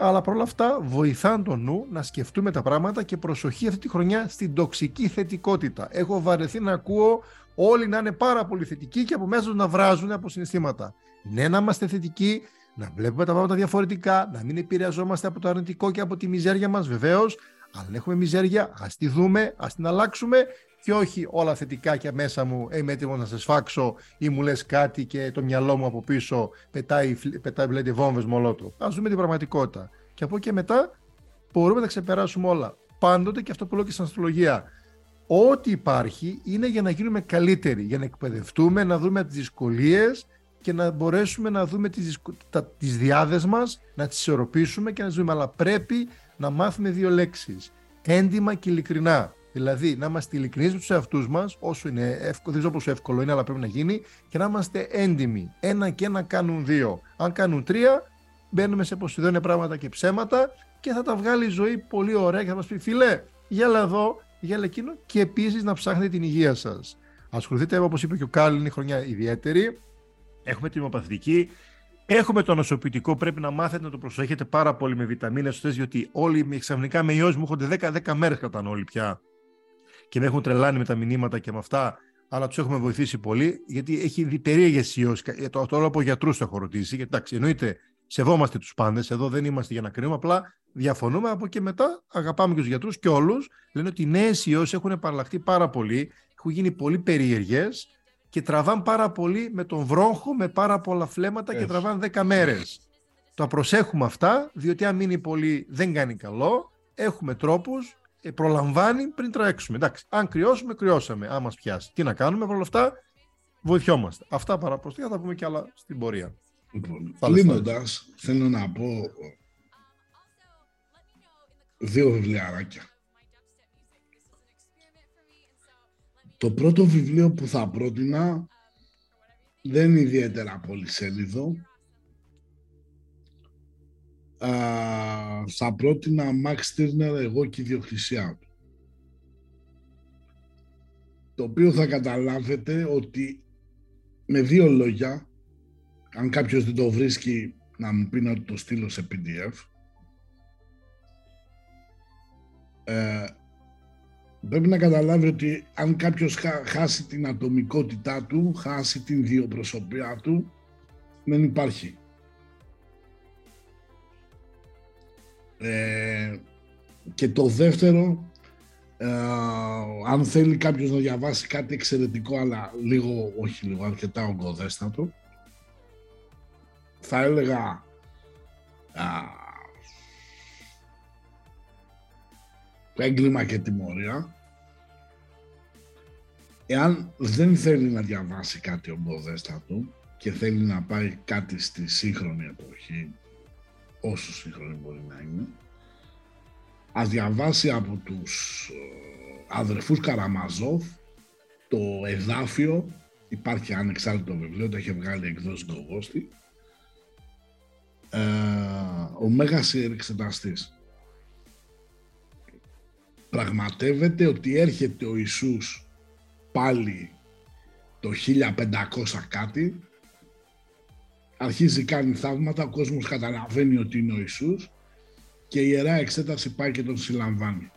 Αλλά παρόλα αυτά βοηθάν το νου να σκεφτούμε τα πράγματα και προσοχή αυτή τη χρονιά στην τοξική θετικότητα. Έχω βαρεθεί να ακούω όλοι να είναι πάρα πολύ θετικοί και από μέσα τους να βράζουν από συναισθήματα. Ναι, να είμαστε θετικοί, να βλέπουμε τα πράγματα διαφορετικά, να μην επηρεαζόμαστε από το αρνητικό και από τη μιζέρια μας βεβαίως. Αλλά αν έχουμε μιζέρια, ας τη δούμε, ας την αλλάξουμε και όχι όλα θετικά και μέσα μου «Ε, είμαι έτοιμος να σε σφάξω ή μου λες κάτι και το μυαλό μου από πίσω πετάει, φλ- πετάει βλέπετε, βόμβες μολότου. Ας δούμε την πραγματικότητα. Και από εκεί και μετά μπορούμε να τα ξεπεράσουμε όλα. Πάντοτε και αυτό που λέω και στην αστρολογία. Ό,τι υπάρχει είναι για να γίνουμε καλύτεροι, για να εκπαιδευτούμε, να δούμε τις δυσκολίες και να μπορέσουμε να δούμε τις, δυσκο... τα... τις διάδες μας, να τις ισορροπήσουμε και να τις δούμε. Αλλά πρέπει να μάθουμε δύο λέξεις. Έντιμα και ειλικρινά. Δηλαδή να είμαστε ειλικρινείς με τους εαυτούς μας, όσο είναι εύκολο, δεν ξέρω πόσο εύκολο είναι, αλλά πρέπει να γίνει, και να είμαστε έντιμοι. Ένα και ένα κάνουν δύο. Αν κάνουν τρία, μπαίνουμε σε ποσειδόνια πράγματα και ψέματα και θα τα βγάλει η ζωή πολύ ωραία και θα μας πει φίλε, γέλα εδώ, γέλα εκείνο και επίσης να ψάχνετε την υγεία σας. Ασχοληθείτε, όπως είπε και ο Κάλλη, είναι η χρονιά ιδιαίτερη. Έχουμε την ομοπαθητική, Έχουμε το νοσοποιητικό, πρέπει να μάθετε να το προσέχετε πάρα πολύ με βιταμίνες σωστές, διότι όλοι ξαφνικά με ιός μου έρχονται 10-10 μέρες κατά όλοι πια και με έχουν τρελάνει με τα μηνύματα και με αυτά, αλλά τους έχουμε βοηθήσει πολύ, γιατί έχει δει περίεργες ιώσεις. Το, το όλο από γιατρούς το έχω ρωτήσει. Γιατί εντάξει, εννοείται, σεβόμαστε τους πάντες. Εδώ δεν είμαστε για να κρίνουμε, απλά διαφωνούμε. Από και μετά αγαπάμε και τους γιατρούς και όλους. Λένε ότι οι νέες ιώσεις έχουν παραλλαχθεί πάρα πολύ, έχουν γίνει πολύ περίεργες και τραβάν πάρα πολύ με τον βρόχο, με πάρα πολλά φλέματα και τραβάν 10 μέρες. Το προσέχουμε αυτά, διότι αν μείνει πολύ δεν κάνει καλό. Έχουμε τρόπους ε, προλαμβάνει πριν τρέξουμε. Εντάξει, αν κρυώσουμε, κρυώσαμε. Αν μα πιάσει. Τι να κάνουμε, όλα αυτά βοηθιόμαστε. Αυτά παραπροστικά θα πούμε και άλλα στην πορεία. Λοιπόν, Κλείνοντα, θέλω να πω δύο βιβλιαράκια. Το πρώτο βιβλίο που θα πρότεινα δεν είναι ιδιαίτερα πολύ σέλιδο θα πρότεινα Max Stirner εγώ και η διοκτησία του. Το οποίο θα καταλάβετε ότι με δύο λόγια, αν κάποιος δεν το βρίσκει να μου πει να το στείλω σε PDF, ε, πρέπει να καταλάβει ότι αν κάποιος χάσει την ατομικότητά του, χάσει την διοπροσωπία του, δεν υπάρχει. Ε, και το δεύτερο, ε, αν θέλει κάποιος να διαβάσει κάτι εξαιρετικό, αλλά λίγο, όχι λίγο, αρκετά ογκοδέστατο, θα έλεγα α, έγκλημα και τιμωρία. Εάν δεν θέλει να διαβάσει κάτι ογκοδέστατο και θέλει να πάει κάτι στη σύγχρονη εποχή, όσο σύγχρονη μπορεί να είναι, ας διαβάσει από τους ε, αδερφούς Καραμαζόφ το εδάφιο, υπάρχει ανεξάρτητο βιβλίο, το έχει βγάλει εκδόση Γκογώστη, ε, ο Μέγας εξεταστής. Πραγματεύεται ότι έρχεται ο Ιησούς πάλι το 1500 κάτι αρχίζει κάνει θαύματα, ο κόσμος καταλαβαίνει ότι είναι ο Ιησούς και η Ιερά Εξέταση πάει και τον συλλαμβάνει.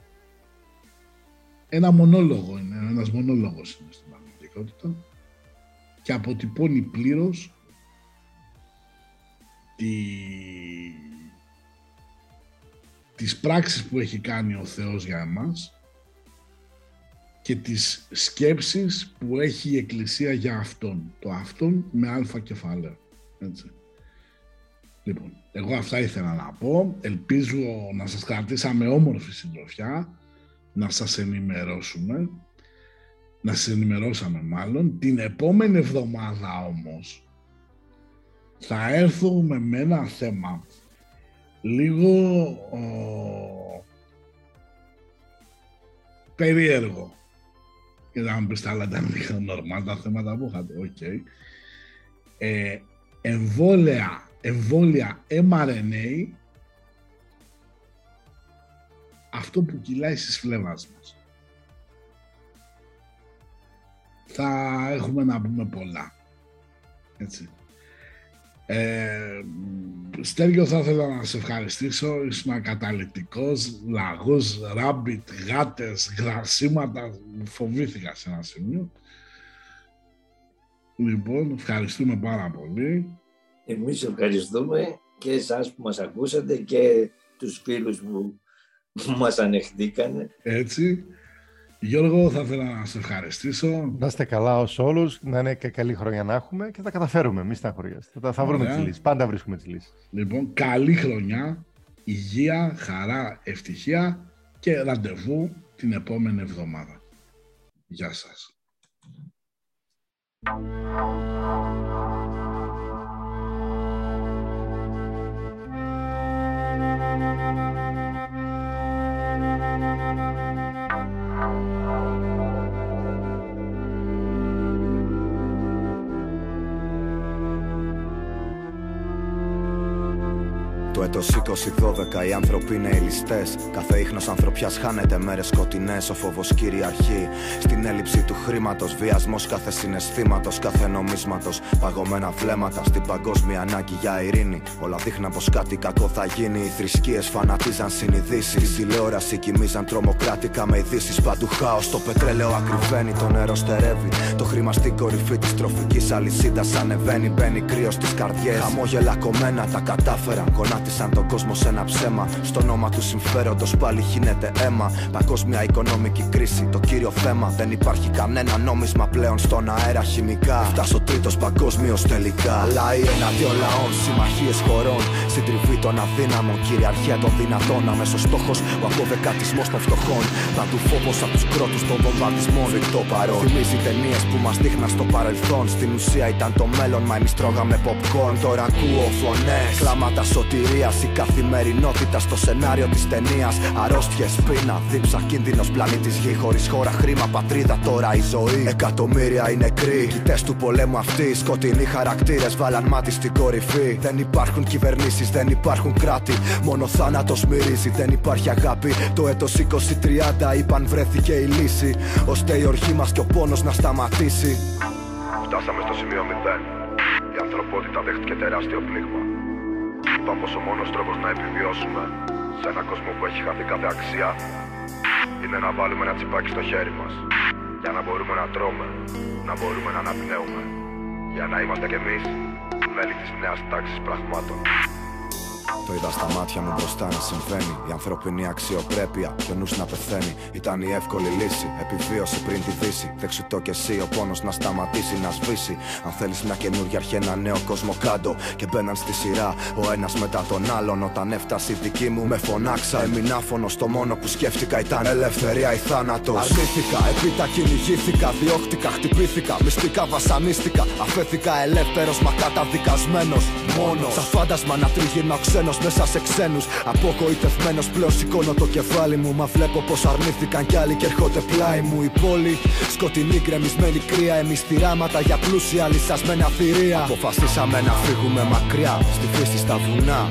Ένα μονόλογο είναι, ένας μονόλογος είναι στην πραγματικότητα και αποτυπώνει πλήρως τη... τις πράξεις που έχει κάνει ο Θεός για εμάς και τις σκέψεις που έχει η Εκκλησία για Αυτόν. Το Αυτόν με αλφα κεφάλαιο. Έτσι. Λοιπόν, εγώ αυτά ήθελα να πω. Ελπίζω να σας κρατήσαμε όμορφη συντροφιά, να σας ενημερώσουμε, να σας ενημερώσαμε μάλλον. Την επόμενη εβδομάδα όμως θα έρθω με ένα θέμα λίγο ο, περίεργο. Και να μου πεις τα άλλα ήταν λίγο νορμάλ τα θέματα που είχατε. Okay. Ε, εμβόλια, εμβόλια mRNA αυτό που κυλάει στις φλέβας μας. Θα έχουμε να πούμε πολλά. Έτσι. Ε, Στέργιο θα ήθελα να σε ευχαριστήσω, ήσουν καταλητικός, λαγούς, ράμπιτ, γάτες, γρασίματα, φοβήθηκα σε ένα σημείο. Λοιπόν, ευχαριστούμε πάρα πολύ. Εμείς ευχαριστούμε και εσάς που μας ακούσατε και τους φίλους που μας ανεχτήκανε. Έτσι. Γιώργο, θα ήθελα να σε ευχαριστήσω. Να είστε καλά ως όλους, να είναι και καλή χρονιά να έχουμε και θα τα καταφέρουμε, μη στεναχωριάστε. Θα, θα βρούμε τις λύσεις, πάντα βρίσκουμε τις λύσεις. Λοιπόν, καλή χρονιά, υγεία, χαρά, ευτυχία και ραντεβού την επόμενη εβδομάδα. Γεια σας. Thank you. Έτος 2012 οι άνθρωποι είναι οι ληστές Κάθε ίχνος ανθρωπιάς χάνεται μέρες σκοτεινές Ο φόβος κυριαρχεί. Στην έλλειψη του χρήματος Βιασμός κάθε συναισθήματος, κάθε νομίσματος. Παγωμένα βλέμματα στην παγκόσμια ανάγκη για ειρήνη. Όλα δείχναν πως κάτι κακό θα γίνει. Οι θρησκείες φανατίζαν συνειδήσεις. Στη τηλεόραση κοιμίζαν τρομοκράτικα με ειδήσεις Παντού. Χάος το πετρέλαιο ακριβένει Το νερό στερεύει. Το χρήμα στην κορυφή της τροφικής αλυσίδας ανεβαίνει Μπαίνει κρύος στις καρδιές. Χαμόγελα κομμένα τα κατάφεραν Γονάτισαν τον κόσμο σε ένα ψέμα. Στο όνομα του συμφέροντος πάλι χύνεται αίμα. Παγκόσμια οικονομική κρίση το κύριο θέμα. Δεν υπάρχει κανένα νόμισμα πλέον στον αέρα χημικά. Φτάσω τρίτος παγκόσμιος τελικά. Αλλά η εναντίον λαών, συμμαχίες χωρών. Συντριβή των αδύναμων, κυριαρχία των δυνατών. Αμέσως στόχος ο αποδεκατισμός των φτωχών. Παντού φόβος από τους κρότους των βομβαρδισμών. Φρικτό παρόν. Θυμίζει ταινίες που μας δείχναν στο παρελθόν. Στην ουσία ήταν το μέλλον, μα εμείς τρώγαμε popcorn. Τώρα ακούω φωνές, κλάματα σωτηρίας Η καθημερινότητα στο σενάριο της ταινίας. Αρρώστιες, πείνα, δίψα, κίνδυνος πλανήτης γη. Χωρίς χώρα, χρήμα, πατρίδα, τώρα η ζωή. Εκατομμύρια οι νεκροί, κοιτές του πολέμου αυτοί Σκοτεινοί χαρακτήρες βάλαν μάτι στην κορυφή. Δεν υπάρχουν κυβερνήσεις, δεν υπάρχουν κράτη. Μόνο θάνατος μυρίζει, δεν υπάρχει αγάπη. Το έτος 2030 είπαν βρέθηκε η λύση. Ώστε η οργή μας και ο πόνος να σταματήσει. Φτάσαμε στο σημείο 0. Η ανθρωπότητα δέχτηκε τεράστιο πλήγμα. Είπαμε πως ο μόνος τρόπος να επιβιώσουμε σε ένα κόσμο που έχει χαθεί κάθε αξία είναι να βάλουμε ένα τσιπάκι στο χέρι μας για να μπορούμε να τρώμε, να μπορούμε να αναπνέουμε για να είμαστε κι εμείς μέλη της νέας τάξης πραγμάτων. Το είδα στα μάτια μου μπροστά να συμβαίνει. Η ανθρωπινή αξιοπρέπεια και ο νους να πεθαίνει. Ήταν η εύκολη λύση. Επιβίωση πριν τη δύση. Δεξιτό κι εσύ ο πόνος να σταματήσει να σβήσει. Αν θέλεις μια καινούργια αρχή, ένα νέο κόσμο κάτω. Και μπαίναν στη σειρά ο ένας μετά τον άλλον. Όταν έφτασε η δική μου, με φωνάξα. Έμεινα φωνο. Το μόνο που σκέφτηκα ήταν ελευθερία ή θάνατος. Αρνήθηκα, επίτα κυνηγήθηκα. Διώχτηκα, χτυπήθηκα. Μυστικά βασανίστηκα. Αφέθηκα ελεύθερος μα καταδικασμένος. Μόνος σαν φάντασμα να τριγύρνα ο ξένο μέσα σε ξένους. Απογοητευμένος πλέον σηκώνω το κεφάλι μου. Μα βλέπω πως αρνήθηκαν κι άλλοι και έρχονται πλάι μου. Η πόλη σκοτεινή, γκρεμισμένη κρύα. Εμεί θυράματα για πλούσια λυσασμένα θηρία. Αποφασίσαμε να φύγουμε μακριά στη φύση στα βουνά.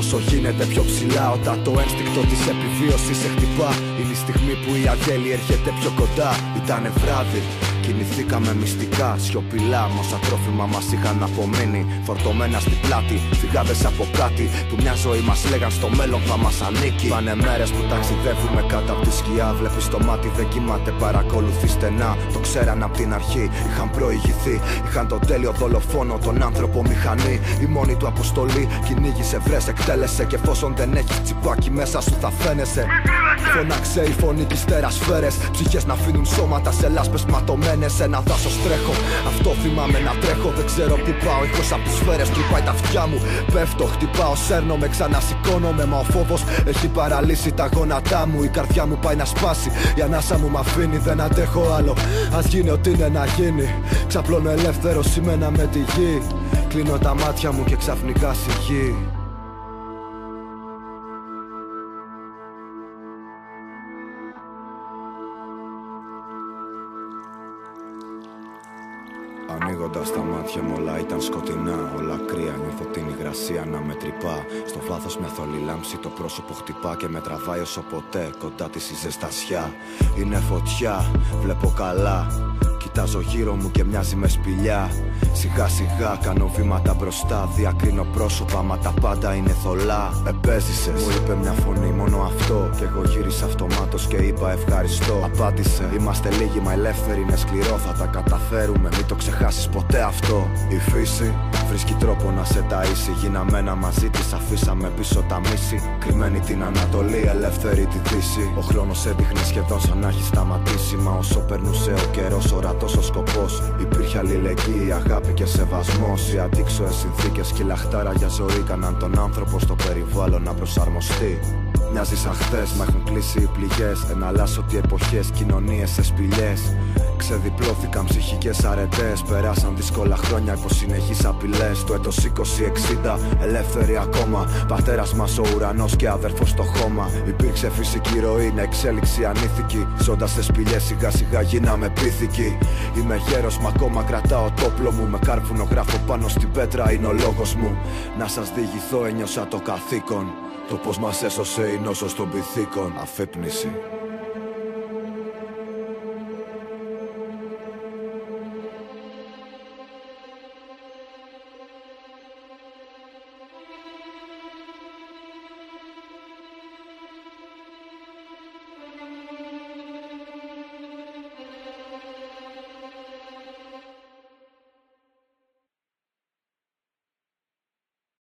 Όσο γίνεται πιο ψηλά, όταν το ένστικτο της επιβίωσης σε χτυπά. Είναι η στιγμή που η αγέλη έρχεται πιο κοντά. Ήτανε βράδυ, Κινηθήκαμε μυστικά, σιωπηλά. Μόσα τρόφιμα μας είχαν απομείνει. Φορτωμένα στην πλάτη, φυγάδες από κάτι που μια ζωή μας λέγαν στο μέλλον θα μας ανήκει. Πάνε μέρες που ταξιδεύουμε κάτω από τη σκιά. Βλέπεις το μάτι δεν κοιμάται, παρακολουθεί στενά. Το ξέραν από την αρχή, είχαν προηγηθεί. Είχαν τον τέλειο δολοφόνο, τον άνθρωπο μηχανή. Η μόνη του αποστολή κυνήγησε, βρες, εκτέλεσε. Και εφόσον δεν έχεις τσιπάκι μέσα σου θα φαίνεσαι. Φώναξε η φωνή της σφαίρε. Ψυχές να αφήνουν σώματα σε λάσπες ματωμένες. Σε ένα δάσος τρέχω. Αυτό θυμάμαι να τρέχω. Δεν ξέρω που πάω. Ήχο από τις σφαίρες τρυπάει τα αυτιά μου. Πέφτω, χτυπάω, σέρνομαι, ξανασηκώνομαι. Μα ο φόβο έχει παραλύσει τα γόνατά μου. Η καρδιά μου πάει να σπάσει. Η ανάσα μου μ' αφήνει, δεν αντέχω άλλο. Α γίνει ό,τι είναι να γίνει. Ξαπλώνω ελεύθερο σημαίνα με τη γη. Κλείνω τα μάτια μου και ξαφνικά σιγή. Ανοίγοντα τα μάτια μου, όλα ήταν σκοτεινά. Όλα κρύα, νιώθω την υγρασία να με τρυπά. Στο βάθος μια θολή λάμψη, το πρόσωπο χτυπά και με τραβάει όσο ποτέ. Κοντά τη η ζεστασιά. Είναι φωτιά, βλέπω καλά. Κοιτάζω γύρω μου και μοιάζει με σπηλιά. Σιγά σιγά κάνω βήματα μπροστά. Διακρίνω πρόσωπα, μα τα πάντα είναι θολά. Επέζησες, μου είπε μια φωνή, μόνο αυτό. Και εγώ γύρισα αυτομάτως και είπα ευχαριστώ. Απάντησε, είμαστε λίγοι μα ελεύθεροι, είναι σκληρό. Θα τα καταφέρουμε, μην το ξεχάσεις ποτέ αυτό. Η φύση βρίσκει τρόπο να σε ταΐσει. Γίναμε ένα μαζί της, αφήσαμε πίσω τα μίση. Κρυμμένη την Ανατολή, ελεύθερη τη Δύση. Ο χρόνος έδειχνε σχεδόν σαν να έχει σταματήσει. Μα όσο περνούσε ο καιρός, ορατός ο σκοπός. Υπήρχε αλληλεγγύη, αγάπη και σεβασμός. Οι αντίξωες συνθήκες και η λαχτάρα για ζωή κάναν τον άνθρωπο στο περιβάλλον να προσαρμοστεί. Μοιάζει σαν χθες, μα έχουν κλείσει οι πληγές. Εναλλάσσονται οι εποχές, κοινωνίες σε σπηλιές. Ξεδιπλώθηκαν ψυχικές αρετές. Περάσαν δύσκολα χρόνια υπό συνεχείς απειλές. Το έτος 2060, ελεύθεροι ακόμα. Πατέρας μας ο ουρανός και αδερφός στο χώμα. Υπήρξε φυσική ροή, είναι εξέλιξη ανήθικη. Ζώντας σε σπηλιές, σιγά σιγά γίναμε πίθηκοι. Είμαι γέρος μα ακόμα κρατάω το όπλο μου Με κάρφουνο γράφω πάνω στην πέτρα είναι ο λόγος μου Να σας διηγηθώ ένιωσα το καθήκον Το πως μας έσωσε η νόσος των πυθίκων Αφύπνιση